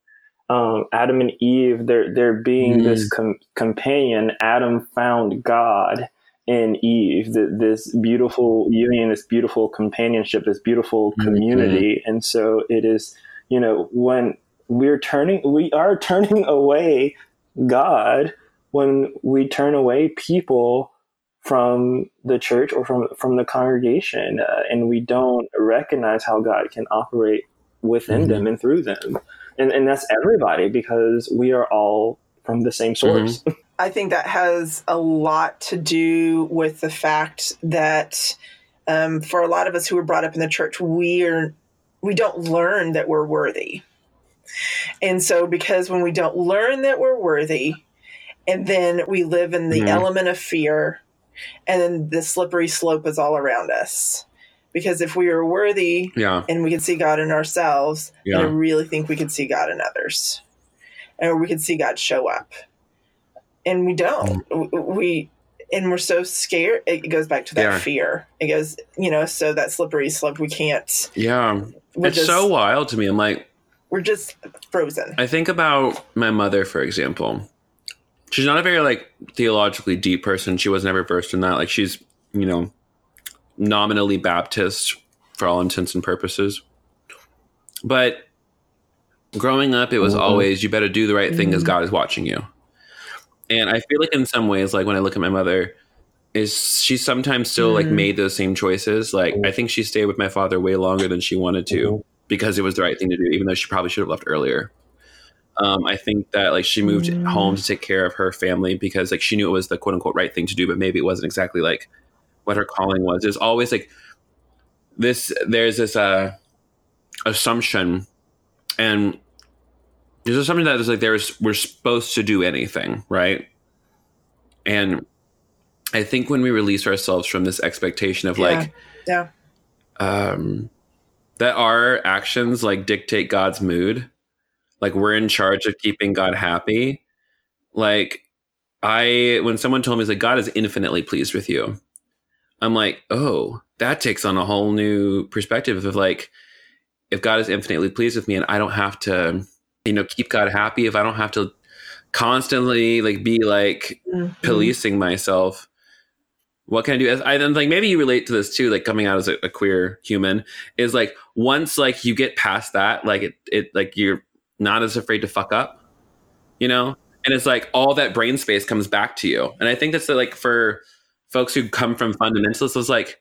Um, Adam and Eve, there there being mm. this com- companion. Adam found God in Eve, the, this beautiful union, this beautiful companionship, this beautiful mm-hmm. community, mm-hmm. and so it is. You know, when we're turning we are turning away God when we turn away people from the church or from from the congregation uh, and we don't recognize how God can operate within mm-hmm. them and through them and and that's everybody because we are all from the same source mm-hmm. I think that has a lot to do with the fact that um, for a lot of us who were brought up in the church, we are we don't learn that we're worthy. And so, because when we don't learn that we're worthy, and then we live in the mm. element of fear, and then the slippery slope is all around us. Because if we are worthy yeah. and we can see God in ourselves, yeah. I really think we can see God in others. And we can see God show up. And we don't. Mm. We and we're so scared it goes back to that yeah. fear it goes you know so that slippery slope we can't yeah it's just, so wild to me i'm like we're just frozen. I think about my mother, for example. She's not a very like theologically deep person. She was never versed in that. Like she's, you know, nominally Baptist for all intents and purposes. But growing up, it was mm-hmm. always you better do the right thing because mm-hmm. God is watching you. And I feel like in some ways, like when I look at my mother, is she sometimes still mm-hmm. like made those same choices. Like I think she stayed with my father way longer than she wanted to mm-hmm because it was the right thing to do, even though she probably should have left earlier. Um, I think that like she moved mm. home to take care of her family because like she knew it was the quote unquote right thing to do, but maybe it wasn't exactly like what her calling was. There's always like this. There's this uh, assumption, and there's something that is like there's we're supposed to do anything, right? And I think when we release ourselves from this expectation of yeah. like, yeah, um, that our actions like dictate God's mood. Like we're in charge of keeping God happy. Like I when someone told me like God is infinitely pleased with you. I'm like, "Oh, that takes on a whole new perspective of like if God is infinitely pleased with me and I don't have to, you know, keep God happy, if I don't have to constantly like be like mm-hmm. policing myself, what can I do? I then like maybe you relate to this too, like coming out as a, a, queer human is like once like you get past that, like it, it like you're not as afraid to fuck up, you know? And it's like all that brain space comes back to you. And I think that's like for folks who come from fundamentalists, it's like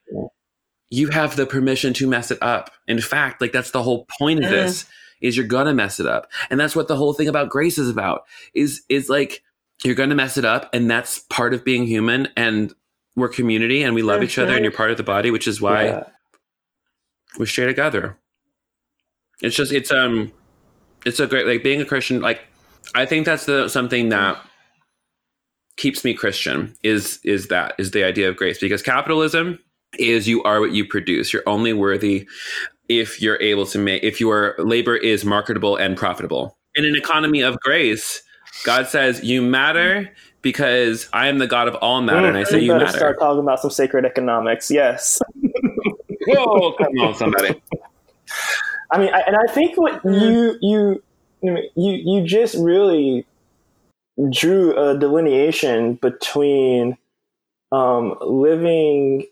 you have the permission to mess it up. In fact, like that's the whole point of this mm-hmm. is you're gonna mess it up. And that's what the whole thing about grace is about. Is is like you're gonna mess it up and that's part of being human and we're community and we love each other and you're part of the body, which is why yeah. we stay together. It's just it's um it's a great like being a Christian, like I think that's the something that keeps me Christian is is that is the idea of grace because capitalism is you are what you produce. You're only worthy if you're able to make if your labor is marketable and profitable. In an economy of grace, God says you matter because I am the God of all matter, and I say you, you matter. Start talking about some sacred economics. Yes. Whoa! Come on, somebody. I mean, I, and I think what you you you you just really drew a delineation between um, living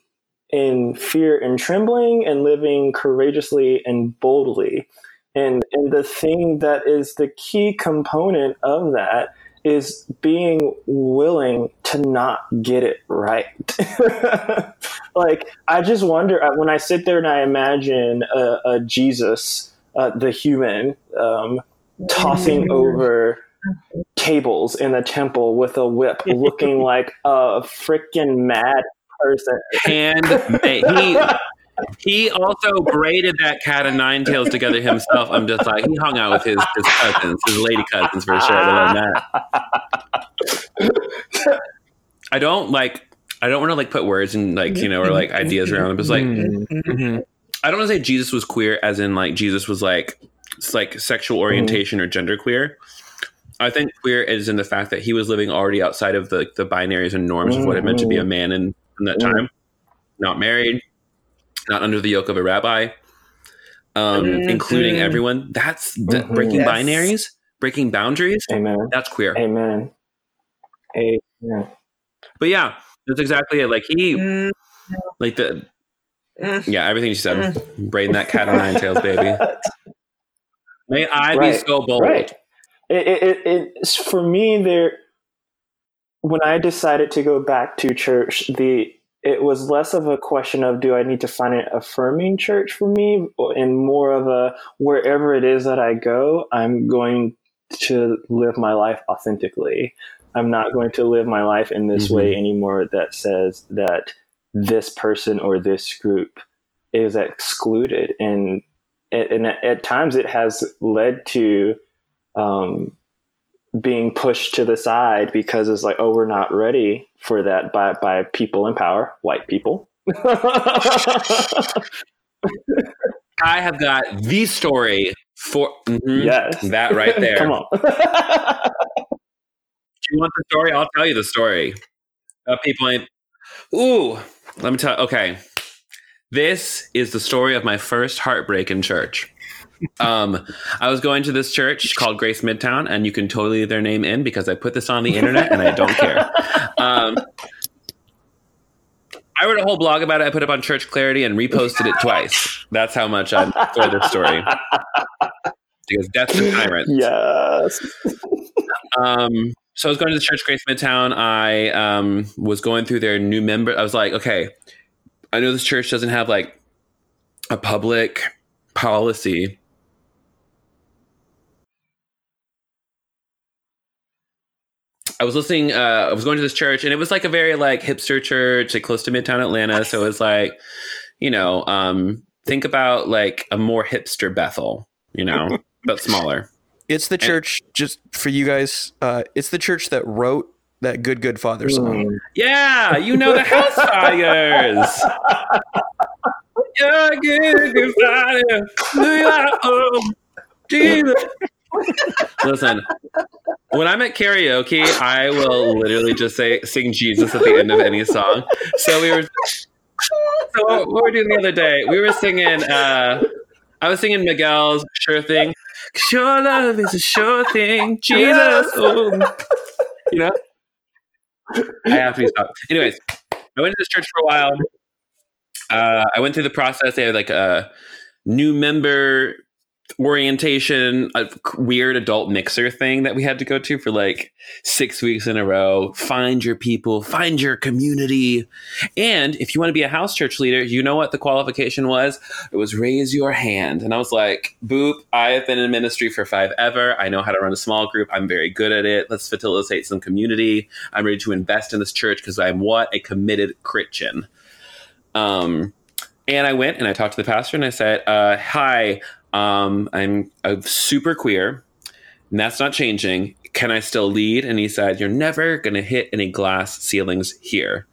in fear and trembling and living courageously and boldly. And, and the thing that is the key component of that is being willing to not get it right. like, I just wonder when I sit there and I imagine a, a Jesus, uh, the human, um, tossing over tables in a temple with a whip, looking like a freaking mad person. And he he also braided that cat of nine tails together himself. I'm just like he hung out with his, his cousins, his lady cousins for sure. that. I don't like. I don't want to like put words and like you know or like ideas around it. But it's like mm-hmm. I don't want to say Jesus was queer, as in like Jesus was like it's like sexual orientation mm-hmm. or gender queer. I think queer is in the fact that he was living already outside of the the binaries and norms mm-hmm. of what it meant to be a man in, in that time. Not married, not under the yoke of a rabbi, um, mm-hmm. including everyone. That's mm-hmm. breaking yes. binaries, breaking boundaries. Amen. That's queer. Amen. Amen. But yeah, that's exactly it. Like he, mm-hmm. like the, mm-hmm. yeah, everything you said, mm-hmm. braiding that cat of nine tails, baby. May I right. be so bold. Right. It, it, it, it's for me there. When I decided to go back to church, the it was less of a question of do I need to find an affirming church for me, and more of a wherever it is that I go, I'm going to live my life authentically. I'm not going to live my life in this mm-hmm. way anymore that says that this person or this group is excluded. And, and at times it has led to um, being pushed to the side because it's like, oh, we're not ready for that by by people in power, white people. I have got the story for mm-hmm, yes. that right there. Come on. Do you want the story? I'll tell you the story. Uh, people ain't. Ooh, let me tell. Okay, this is the story of my first heartbreak in church um, I was going to this church called Grace Midtown, and you can totally leave their name in because I put this on the internet and I don't care. Um, I wrote a whole blog about it. I put it on Church Clarity and reposted it twice. That's how much I'm for this story. Because death to tyrants. Yes. um, so I was going to the church Grace Midtown. I um, was going through their new member. I was like, okay, I know this church doesn't have like a public policy I was listening. Uh, I was going to this church, and it was like a very like hipster church, like close to Midtown Atlanta. So it was like, you know, um, think about like a more hipster Bethel, you know, but smaller. It's the church, and, just for you guys. Uh, it's the church that wrote that "Good Good Father" song. Yeah, you know the House Fires. You're good, good Friday. Oh, Jesus. Listen, when I'm at karaoke, I will literally just say sing Jesus at the end of any song. So we were so what were we doing the other day? We were singing uh I was singing Miguel's Sure Thing. Sure love is a sure thing. Jesus. Oh. You know? I have to be stopped. Anyways, I went to this church for a while. Uh, I went through the process. They had like a new member orientation, a weird adult mixer thing that we had to go to for like six weeks in a row. Find your people, find your community. And if you want to be a house church leader, you know what the qualification was? It was raise your hand. And I was like, boop, I have been in ministry for five ever. I know how to run a small group. I'm very good at it. Let's facilitate some community. I'm ready to invest in this church because I'm what? A committed Christian. Um, and I went and I talked to the pastor and I said, uh, Hi, um, I'm super queer, and that's not changing. Can I still lead? And he said, You're never going to hit any glass ceilings here.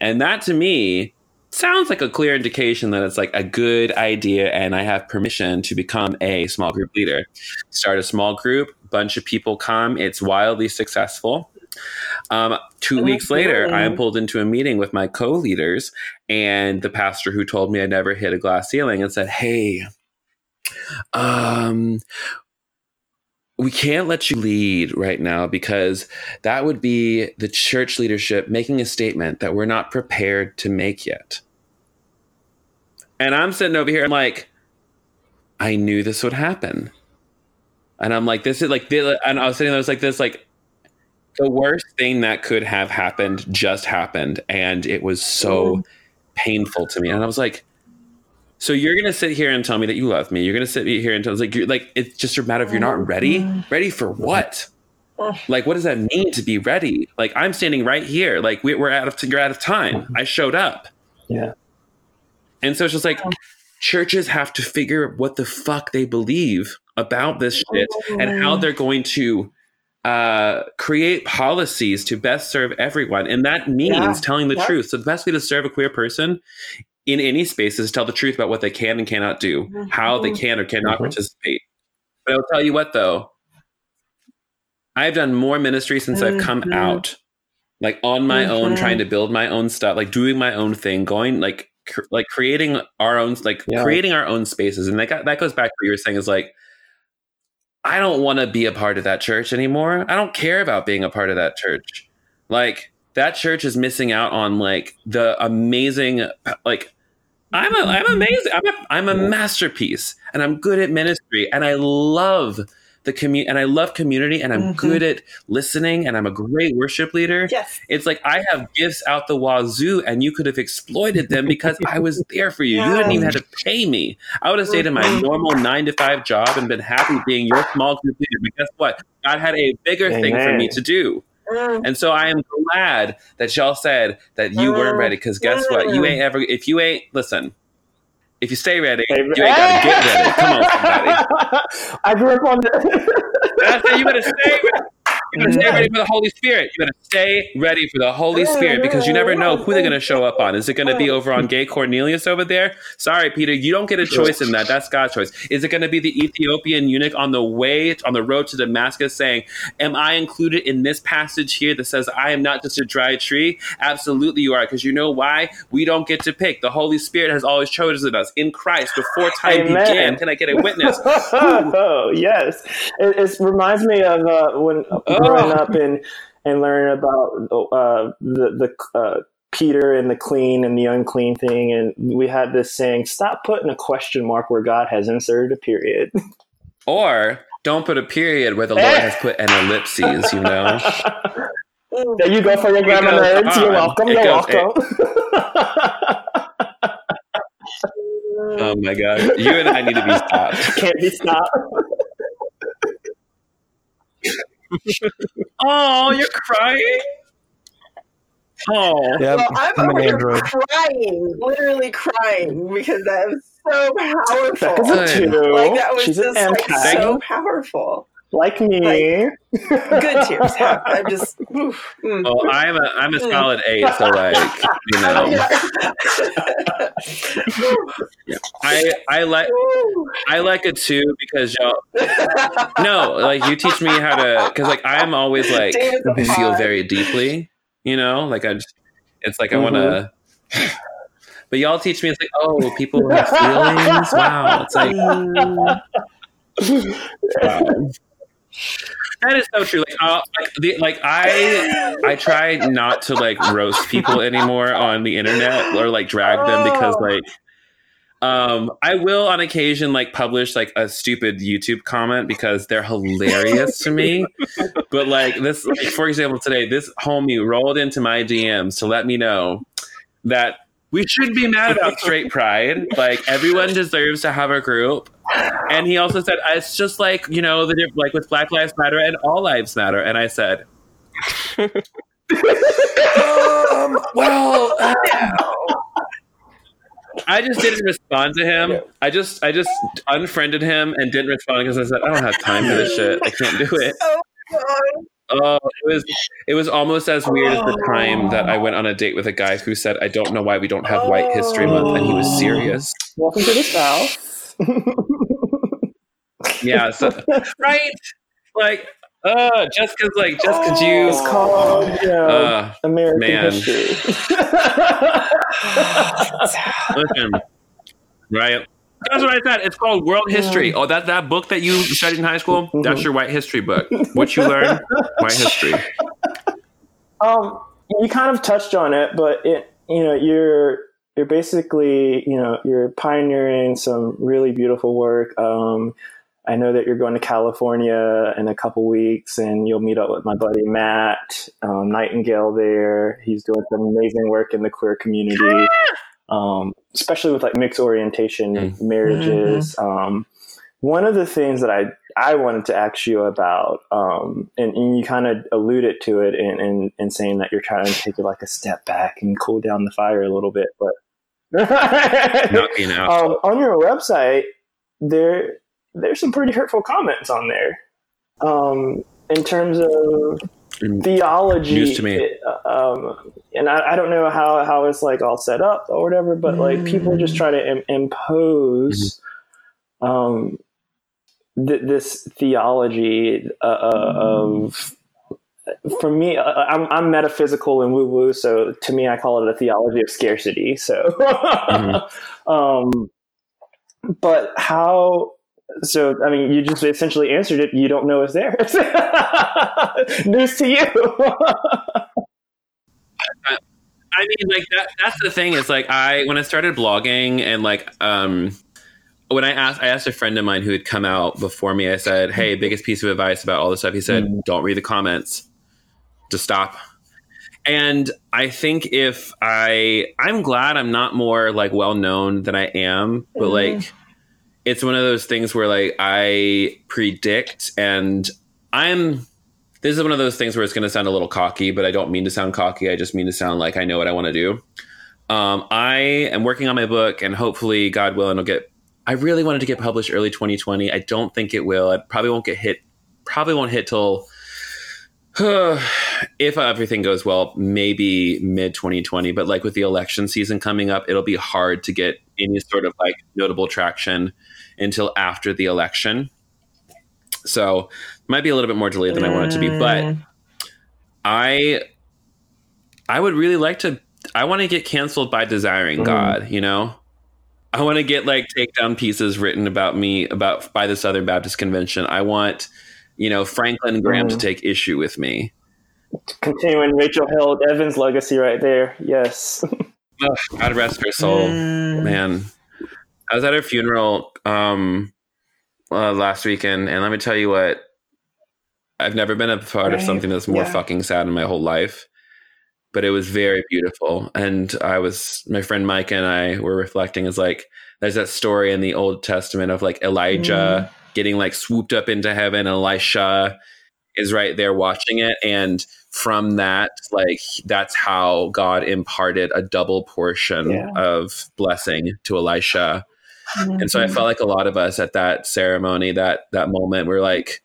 And that to me sounds like a clear indication that it's like a good idea and I have permission to become a small group leader. Start a small group, bunch of people come, it's wildly successful. Um, two weeks later, I am pulled into a meeting with my co leaders and the pastor who told me I never hit a glass ceiling and said, Hey, um, we can't let you lead right now because that would be the church leadership making a statement that we're not prepared to make yet. And I'm sitting over here, I'm like, I knew this would happen. And I'm like, this is like, and I was sitting there, I was like, this, like, the worst thing that could have happened just happened. And it was so mm. painful to me. And I was like, so you're gonna sit here and tell me that you love me. You're gonna sit here and tell us like you're like it's just a matter of you're not ready. Ready for what? Like what does that mean to be ready? Like I'm standing right here. Like we, are out of you're out of time. I showed up. Yeah. And so it's just like churches have to figure what the fuck they believe about this shit and how they're going to uh, create policies to best serve everyone. And that means yeah. telling the yeah. truth. So the best way to serve a queer person in any spaces tell the truth about what they can and cannot do, mm-hmm. how they can or cannot mm-hmm. participate. But I'll tell you what, though, I've done more ministry since mm-hmm. I've come mm-hmm. out, like on my own, trying to build my own stuff, like doing my own thing, going like cr- like creating our own, like yeah. creating our own spaces, and that got, that goes back to what you were saying is like. I don't want to be a part of that church anymore. I don't care about being a part of that church. Like that church is missing out on like the amazing like I'm a, I'm amazing. I'm a, I'm a masterpiece and I'm good at ministry and I love the community and I love community and I'm mm-hmm. good at listening and I'm a great worship leader. Yes. It's like I have gifts out the wazoo and you could have exploited them because I was there for you. Yeah. You didn't even have to pay me. I would have stayed in my mm-hmm. normal nine to five job and been happy being your small group leader. But guess what? God had a bigger Amen. thing for me to do. Mm. And so I am glad that y'all said that you weren't ready because guess what? You ain't ever, if you ain't, listen, if you stay ready, you ain't gotta get ready. Come on, somebody. I grew up on that. you better stay ready. You better stay ready for the Holy Spirit. You better stay ready for the Holy Spirit because you never know who they're going to show up on. Is it going to be over on Gay Cornelius over there? Sorry, Peter, you don't get a choice in that. That's God's choice. Is it going to be the Ethiopian eunuch on the way on the road to Damascus saying, "Am I included in this passage here that says I am not just a dry tree?" Absolutely, you are. Because you know why? We don't get to pick. The Holy Spirit has always chosen us in Christ before time Amen. began. Can I get a witness? oh yes, it, it, reminds me of uh, when. Oh growing up and and learning about uh, the the uh, Peter and the clean and the unclean thing, and we had this saying: "Stop putting a question mark where God has inserted a period." Or don't put a period where the Lord has put an ellipses. You know. There you go for your grammar nerds. You're welcome. You're welcome. oh my god, you and I need to be stopped. Can't be stopped oh, you're crying. Oh, yeah, well, I'm, I'm over here crying, literally crying because that was so powerful. Like that was She's just like so powerful. Like me. Like, good tears. I'm just. Oof, mm. Oh, I'm a I'm a mm. solid eight. So like you know, yeah. I I like I like a two because y'all. No, like you teach me how to because like I'm always like feel very deeply. You know, like I just it's like mm-hmm. I want to. But y'all teach me it's like oh people have feelings. Wow, it's like. Wow. That is so true. Like, uh, like, the, like I, I try not to like roast people anymore on the internet or like drag them because oh. like, um, I will on occasion like publish like a stupid YouTube comment because they're hilarious to me. But like this, like, for example, today this homie rolled into my DMs to let me know that we should be mad about straight pride. Like everyone deserves to have a group. And he also said it's just like you know the like with Black Lives Matter and all lives matter. And I said, um, well, uh, I just didn't respond to him. I just I just unfriended him and didn't respond because I said I don't have time for this shit. I can't do it. Oh, it was it was almost as weird as the time that I went on a date with a guy who said, "I don't know why we don't have White History Month," and he was serious. Welcome to the South. yeah, so, right? Like, uh, just because, like, just because you. It's called uh, American man. history. Listen, right? That's what I said. It's called World History. Oh, that that book that you studied in high school. Mm-hmm. That's your white history book. What you learn, white history. Um, you kind of touched on it, but it you know you're you're basically you know you're pioneering some really beautiful work. Um, I know that you're going to California in a couple weeks, and you'll meet up with my buddy Matt um, Nightingale there. He's doing some amazing work in the queer community um, especially with like mixed orientation mm-hmm. marriages. Mm-hmm. Um, one of the things that I I wanted to ask you about, um, and, and, you kind of alluded to it in, in, in, saying that you're trying to take it like a step back and cool down the fire a little bit, but Not being um, on your website there there's some pretty hurtful comments on there um, in terms of theology news to me. Um, and I, I, don't know how, how it's like all set up or whatever, but like mm. people just try to Im- impose mm-hmm. um, th- this theology uh, uh, of. For me, uh, I'm, I'm metaphysical and woo woo, so to me, I call it a theology of scarcity. So, mm-hmm. um, but how so, I mean, you just essentially answered it. You don't know it's there. News to you. I mean, like that. That's the thing. Is like I when I started blogging and like um when I asked I asked a friend of mine who had come out before me. I said, "Hey, biggest piece of advice about all this stuff." He said, mm. "Don't read the comments. Just stop." And I think if I I'm glad I'm not more like well known than I am, but mm. like it's one of those things where like I predict and I'm this is one of those things where it's going to sound a little cocky, but I don't mean to sound cocky. I just mean to sound like I know what I want to do. Um, I am working on my book, and hopefully, God willing, it'll get. I really wanted to get published early 2020. I don't think it will. I probably won't get hit. Probably won't hit till if everything goes well, maybe mid 2020. But like with the election season coming up, it'll be hard to get any sort of like notable traction until after the election. So might be a little bit more delayed than mm. I want it to be, but mm. I I would really like to I want to get canceled by desiring mm. God, you know? I want to get like takedown pieces written about me about by the Southern Baptist Convention. I want, you know, Franklin Graham mm. to take issue with me. Continuing Rachel Held Evans' legacy right there. Yes. oh, God rest her soul. Mm. Man. I was at her funeral um, uh, last weekend, and let me tell you what. I've never been a part right. of something that's more yeah. fucking sad in my whole life, but it was very beautiful. And I was, my friend Mike and I were reflecting. Is like, there's that story in the Old Testament of like Elijah mm. getting like swooped up into heaven. Elisha is right there watching it, and from that, like that's how God imparted a double portion yeah. of blessing to Elisha. Mm-hmm. And so I felt like a lot of us at that ceremony, that that moment, we're like,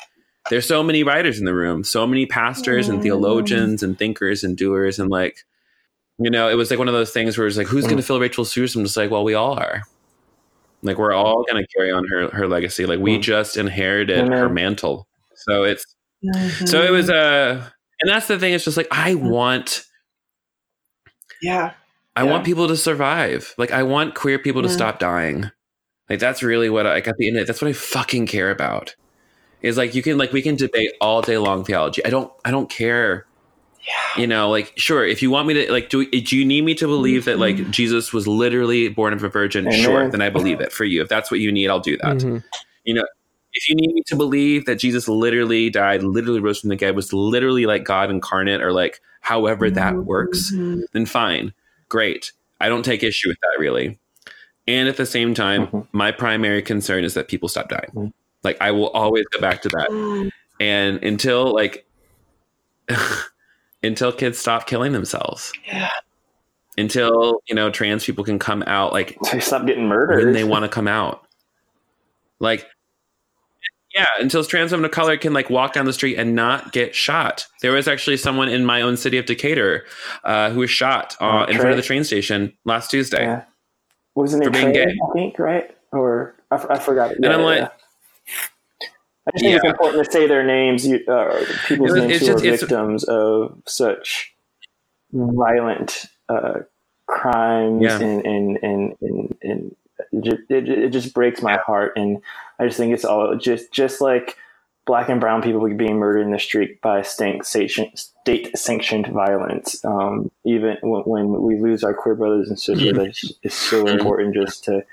there's so many writers in the room, so many pastors and theologians and thinkers and doers. And like, you know, it was like one of those things where it's like, who's going to fill Rachel's shoes? I'm just like, well, we all are. Like, we're all going to carry on her, her legacy. Like, we just inherited her mantle. So it's, mm-hmm. so it was a, and that's the thing. It's just like, I want, yeah. I yeah. want people to survive. Like, I want queer people to stop dying. Like, that's really what I, like, at the end, Of, that's what I fucking care about is like you can like we can debate all day long theology. I don't I don't care. Yeah. You know, like sure, if you want me to like do do you need me to believe mm-hmm. that like mm-hmm. Jesus was literally born of a virgin? Sure, then I believe it for you. If that's what you need, I'll do that. Mm-hmm. You know, if you need me to believe that Jesus literally died, literally rose from the dead, was literally like God incarnate or like however that mm-hmm. works, then fine. Great. I don't take issue with that really. And at the same time, mm-hmm. my primary concern is that people stop dying. Mm-hmm. Like I will always go back to that. Mm. And until like until kids stop killing themselves. Yeah. Until, you know, trans people can come out like they stop getting murdered. When they want to come out. Like yeah, until trans women of color can like walk down the street and not get shot. There was actually someone in my own city of Decatur uh, who was shot uh, in front of the train station last Tuesday. Yeah. Was it for being gay? I think right, or I, forgot. Yeah, and I'm like, I just think yeah. it's important to say their names, uh, people's it's, names it's who just, are victims of such violent uh, crimes, yeah. and, and, and, and it, it, it, just breaks my heart. And I just think it's all just just like black and brown people being murdered in the street by state sanctioned violence. Um, even when, when, we lose our queer brothers and sisters, it's, it's so important just to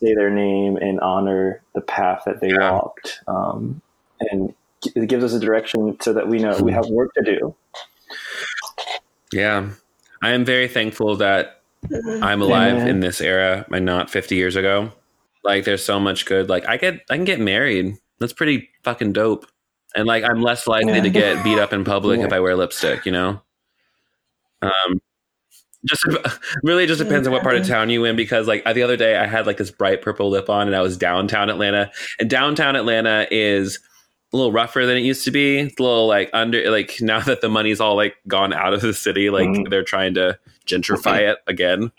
say their name and honor the path that they yeah. walked. Um, and it gives us a direction so that we know we have work to do. Yeah. I am very thankful that I'm alive Amen. in this era and not 50 years ago. Like there's so much good. Like I get I can get married. That's pretty fucking dope. And like I'm less likely yeah. to get beat up in public yeah. if I wear lipstick, you know? Um just really just depends on what part of town you in because like the other day I had like this bright purple lip on and I was downtown Atlanta and downtown Atlanta is a little rougher than it used to be. It's a little like under like now that the money's all like gone out of the city, like mm-hmm. they're trying to gentrify it again.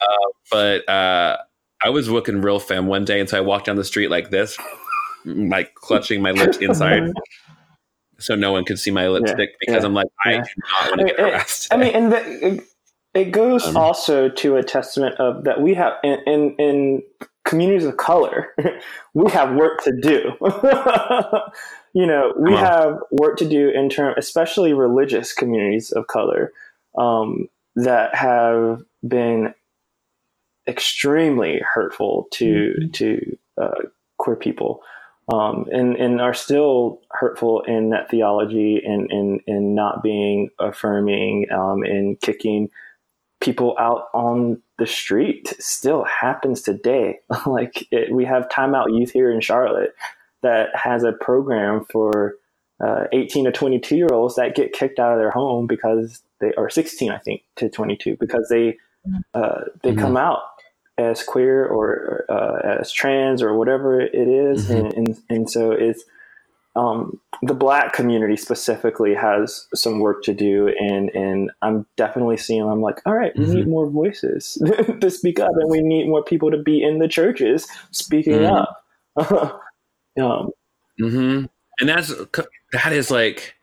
Uh, but uh, I was looking real femme one day, and so I walked down the street like this, like clutching my lips inside. so no one could see my lipstick yeah, because yeah, I'm like, I yeah. do not want to get harassed. I mean, and the, it goes um, also to a testament of that we have in, in, in communities of color, we have work to do. you know, we have work to do in term, especially religious communities of color um, that have been extremely hurtful to mm-hmm. to uh, queer people. Um, and, and are still hurtful in that theology and in, in, not being affirming um, and kicking people out on the street still happens today. like it, we have Time Out Youth here in Charlotte that has a program for uh, 18 to 22 year olds that get kicked out of their home because they are 16, I think, to 22 because they uh, they mm-hmm. come out as queer or uh, as trans or whatever it is. Mm-hmm. And, and, and so it's um, the black community specifically has some work to do and and I'm definitely seeing I'm like all right, we mm-hmm. need more voices to speak up and we need more people to be in the churches speaking mm-hmm. up um, mm-hmm. and that's that is like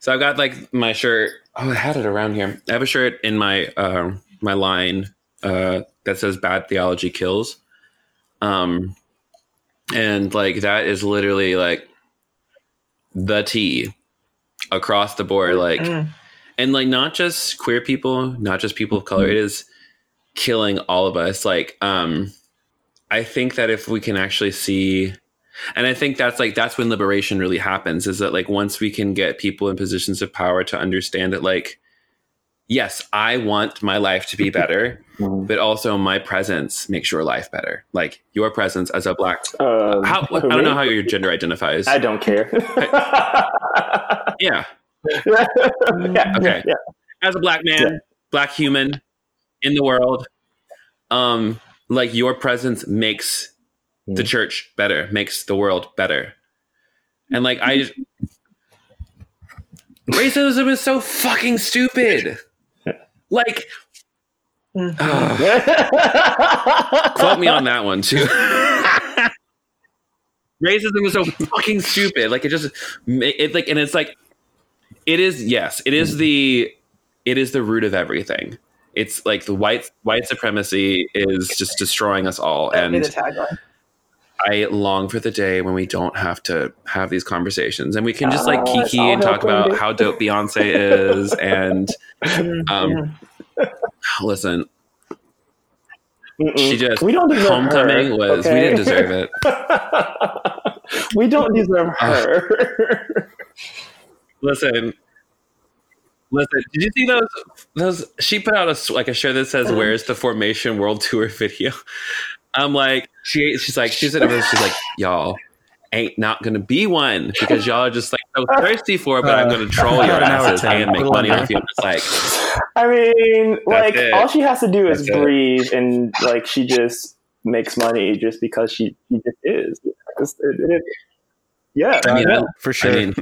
so I've got like my shirt oh I had it around here I have a shirt in my uh, my line uh, that says bad theology kills um and like that is literally like the T across the board. Like, mm. and like not just queer people, not just people of color. Mm. It is killing all of us. Like, um, I think that if we can actually see, and I think that's like that's when liberation really happens. Is that like once we can get people in positions of power to understand that, like, yes, I want my life to be better, mm-hmm. but also my presence makes your life better. Like your presence as a black. Uh, how, I don't know how your gender identifies. I don't care. yeah. yeah. Okay. Yeah. As a black man, yeah. black human in the world, um, like your presence makes the church better, makes the world better. and like I just, racism is so fucking stupid. Like, quote me on that one too. racism is so fucking stupid. Like it just, it like, and it's like, it is yes, it is the, it is the root of everything. It's like the white white supremacy is just destroying us all, and I long for the day when we don't have to have these conversations and we can just like oh, kiki and talk about how dope Beyonce is. And mm-hmm, um, listen, Mm-mm. she just we don't deserve homecoming her, was okay? we didn't deserve it. we don't deserve uh, her. listen, listen. Did you see those? Those she put out a like a show that says uh-huh. "Where's the Formation World Tour" video. I'm like, she, she's like, she's she's like, y'all ain't not gonna be one because y'all are just like so thirsty for it, but uh, I'm gonna troll your asses and make money off you. It's like, I mean, like it. all she has to do is That's breathe, it. and like she just makes money just because she, she just is. It, it, yeah, I mean, for sure. I mean,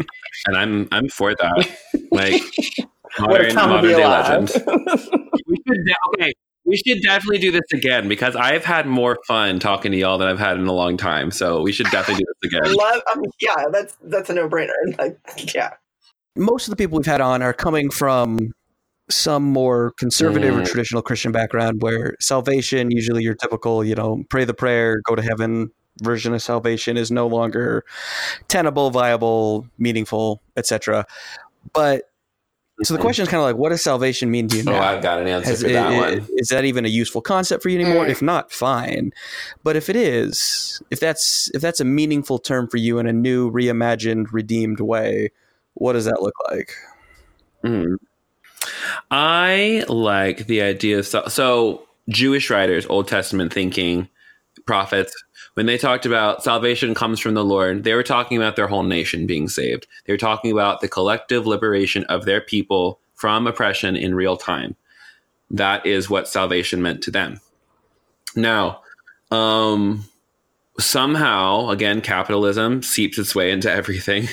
and I'm I'm for that. Like modern modern day legend. we should okay we should definitely do this again because I've had more fun talking to y'all than I've had in a long time. So we should definitely do this again. Love, I mean, yeah, that's that's a no brainer. Like, yeah. Most of the people we've had on are coming from some more conservative mm. or traditional Christian background where salvation, usually your typical, you know, pray the prayer, go to heaven version of salvation is no longer tenable, viable, meaningful, etc. But so the question is kind of like, what does salvation mean to you now? Oh, I've got an answer Has, for that it, one. Is that even a useful concept for you anymore? If not, fine. But if it is, if that's if that's a meaningful term for you in a new, reimagined, redeemed way, what does that look like? Mm. I like the idea of so, so Jewish writers, Old Testament thinking, prophets when they talked about salvation comes from the Lord, they were talking about their whole nation being saved. They were talking about the collective liberation of their people from oppression in real time. That is what salvation meant to them. Now, um, somehow, again, capitalism seeps its way into everything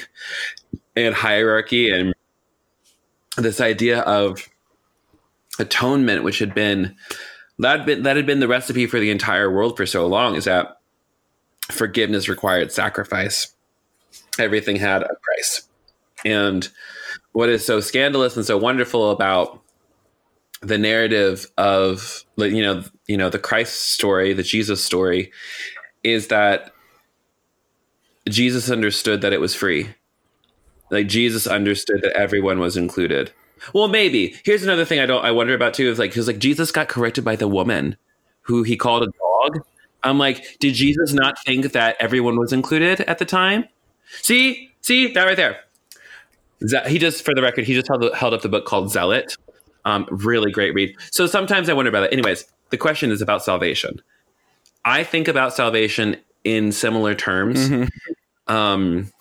and hierarchy and this idea of atonement, which had been that, been that had been the recipe for the entire world for so long, is that forgiveness required sacrifice. Everything had a price. And what is so scandalous and so wonderful about the narrative of you know you know the Christ story, the Jesus story, is that Jesus understood that it was free. Like Jesus understood that everyone was included. Well, maybe. Here's another thing I don't I wonder about too is like because like Jesus got corrected by the woman who he called a dog I'm like, did Jesus not think that everyone was included at the time? See, see that right there. He just, for the record, he just held, held up the book called Zealot. Um, really great read. So sometimes I wonder about it. Anyways, the question is about salvation. I think about salvation in similar terms. Mm-hmm. Um,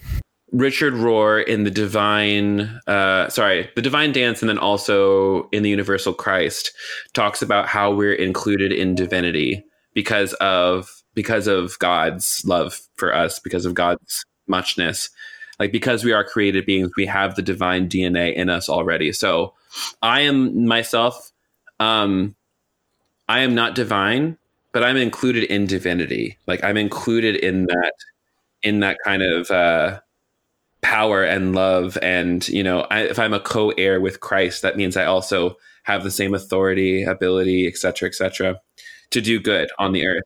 Richard Rohr in the Divine, uh, sorry, the Divine Dance, and then also in the Universal Christ, talks about how we're included in divinity because of because of God's love for us, because of God's muchness. Like because we are created beings, we have the divine DNA in us already. So I am myself um I am not divine, but I'm included in divinity. Like I'm included in that in that kind of uh power and love and you know I, if i'm a co-heir with christ that means i also have the same authority ability etc etc to do good on the earth.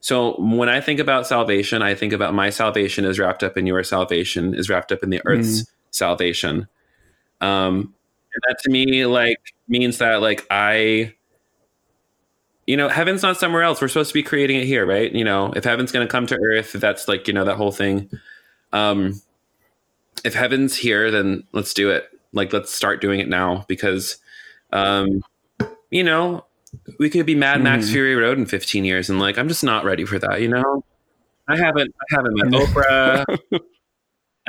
So when I think about salvation, I think about my salvation is wrapped up in your salvation, is wrapped up in the earth's mm. salvation. Um, and that to me like means that like I you know, heaven's not somewhere else. We're supposed to be creating it here, right? You know, if heaven's going to come to earth, that's like, you know, that whole thing. Um, if heaven's here, then let's do it. Like, let's start doing it now because, um, you know, we could be Mad Max mm. Fury Road in 15 years, and like I'm just not ready for that. You know, I haven't I haven't met Oprah.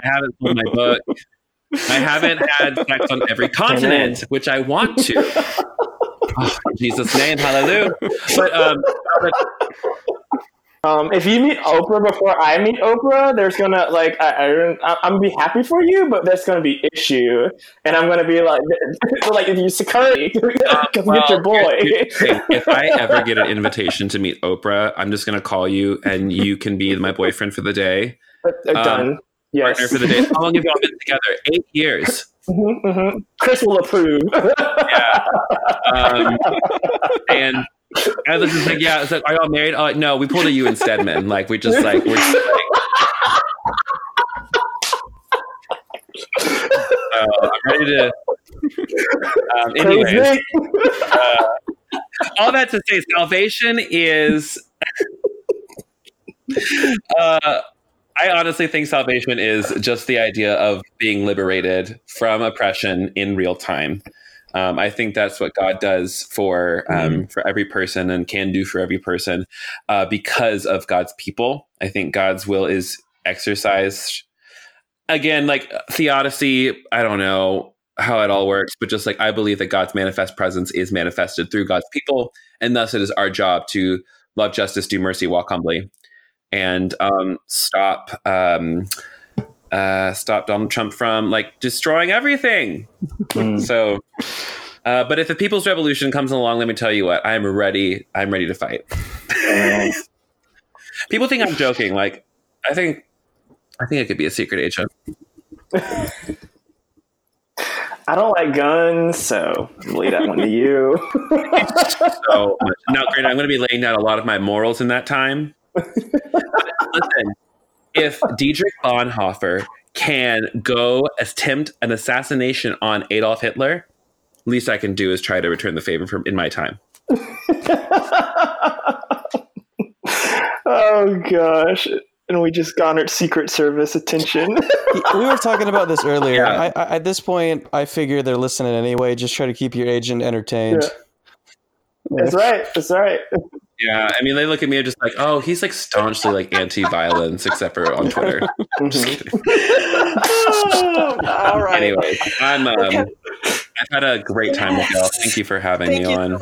I haven't sold my book. I haven't had sex on every continent, which I want to. Oh, Jesus' name, hallelujah. But um, Um, if you meet Oprah before I meet Oprah, there's gonna like I, I I'm gonna be happy for you, but there's gonna be issue, and I'm gonna be like like if you security, uh, well, get your boy. if I ever get an invitation to meet Oprah, I'm just gonna call you, and you can be my boyfriend for the day. Uh, uh, um, done. Yes. Partner for the day. How long have y'all been together? Eight years. Mm-hmm, mm-hmm. Chris will approve. yeah. Um, and and this is like, yeah, it's like, are y'all married? Oh, like, no, we pulled a you in Stedman. Like, we just like, we're just like, uh, I'm ready to. Um, anyways, uh, all that to say, salvation is. uh, I honestly think salvation is just the idea of being liberated from oppression in real time. Um, I think that's what God does for um, mm-hmm. for every person and can do for every person uh, because of God's people. I think God's will is exercised again, like theodicy. I don't know how it all works, but just like I believe that God's manifest presence is manifested through God's people, and thus it is our job to love justice, do mercy, walk humbly, and um, stop. Um, uh, stop Donald Trump from like destroying everything. Mm. So, uh, but if the People's Revolution comes along, let me tell you what, I'm ready. I'm ready to fight. People think I'm joking. Like, I think, I think I could be a secret agent. I don't like guns, so leave that one to you. so now, great. I'm going to be laying down a lot of my morals in that time. Listen, if Dietrich Bonhoeffer can go attempt an assassination on Adolf Hitler, least I can do is try to return the favor from in my time. oh gosh. And we just garnered Secret Service attention. we were talking about this earlier. Yeah. I, I, at this point, I figure they're listening anyway. Just try to keep your agent entertained. Yeah. That's right. That's right. Yeah, I mean, they look at me and just like, oh, he's like staunchly like anti-violence, except for on Twitter. oh, all right. Anyway, I'm. Um, okay. I've had a great time with y'all. Thank you for having Thank me on.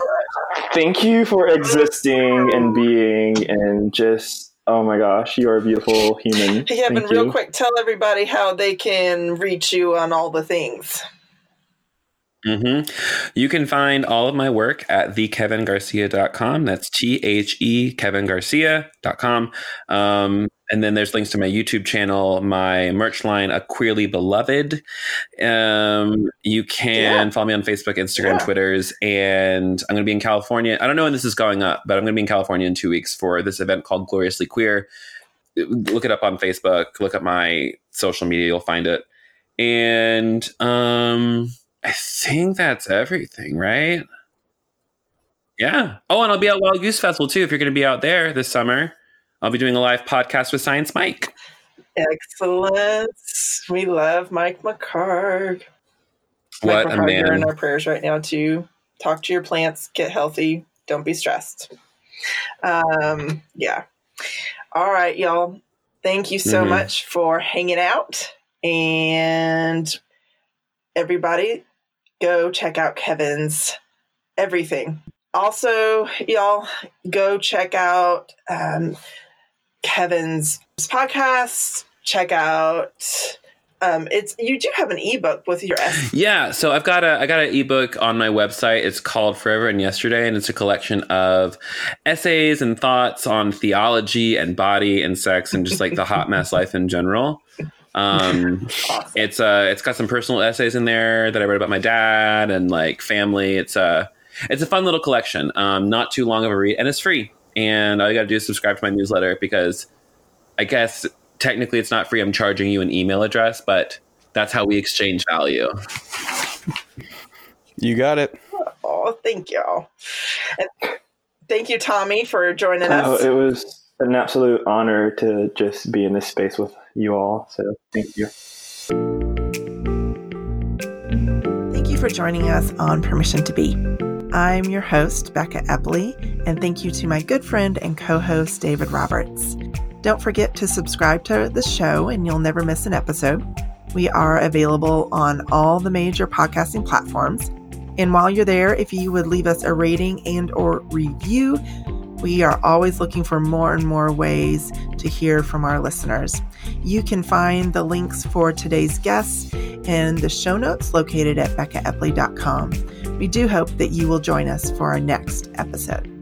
Thank you for existing and being and just. Oh my gosh, you are a beautiful human. Hey, Kevin, real quick, tell everybody how they can reach you on all the things. Mm-hmm. You can find all of my work at thekevingarcia.com. That's T H E kevingarcia.com. Um, and then there's links to my YouTube channel, my merch line, A Queerly Beloved. Um, you can yeah. follow me on Facebook, Instagram, yeah. Twitters, and I'm going to be in California. I don't know when this is going up, but I'm going to be in California in two weeks for this event called Gloriously Queer. Look it up on Facebook, look up my social media, you'll find it. And um, I think that's everything, right? Yeah. Oh, and I'll be at Wild Goose Festival too if you're going to be out there this summer. I'll be doing a live podcast with Science Mike. Excellent. We love Mike McHargue. What Mike McHargue, a man. You're in our prayers right now too. Talk to your plants, get healthy, don't be stressed. Um, yeah. All right, y'all. Thank you so mm-hmm. much for hanging out. And everybody, go check out Kevin's everything. Also, y'all go check out um, Kevin's podcast. Check out um, it's you do have an ebook with your essay. Yeah, so I've got a I got an ebook on my website. It's called Forever and Yesterday, and it's a collection of essays and thoughts on theology and body and sex and just like the hot mess life in general. Um, awesome. It's uh, it's got some personal essays in there that I wrote about my dad and like family. It's a uh, it's a fun little collection. Um, not too long of a read, and it's free. And all you got to do is subscribe to my newsletter because I guess technically it's not free. I'm charging you an email address, but that's how we exchange value. You got it. Oh, thank y'all. And thank you, Tommy, for joining us. Oh, it was an absolute honor to just be in this space with you all. So thank you. Thank you for joining us on Permission to Be. I'm your host, Becca Epley, and thank you to my good friend and co host, David Roberts. Don't forget to subscribe to the show, and you'll never miss an episode. We are available on all the major podcasting platforms. And while you're there, if you would leave us a rating and or review, We are always looking for more and more ways to hear from our listeners. You can find the links for today's guests in the show notes located at beccaepley.com. We do hope that you will join us for our next episode.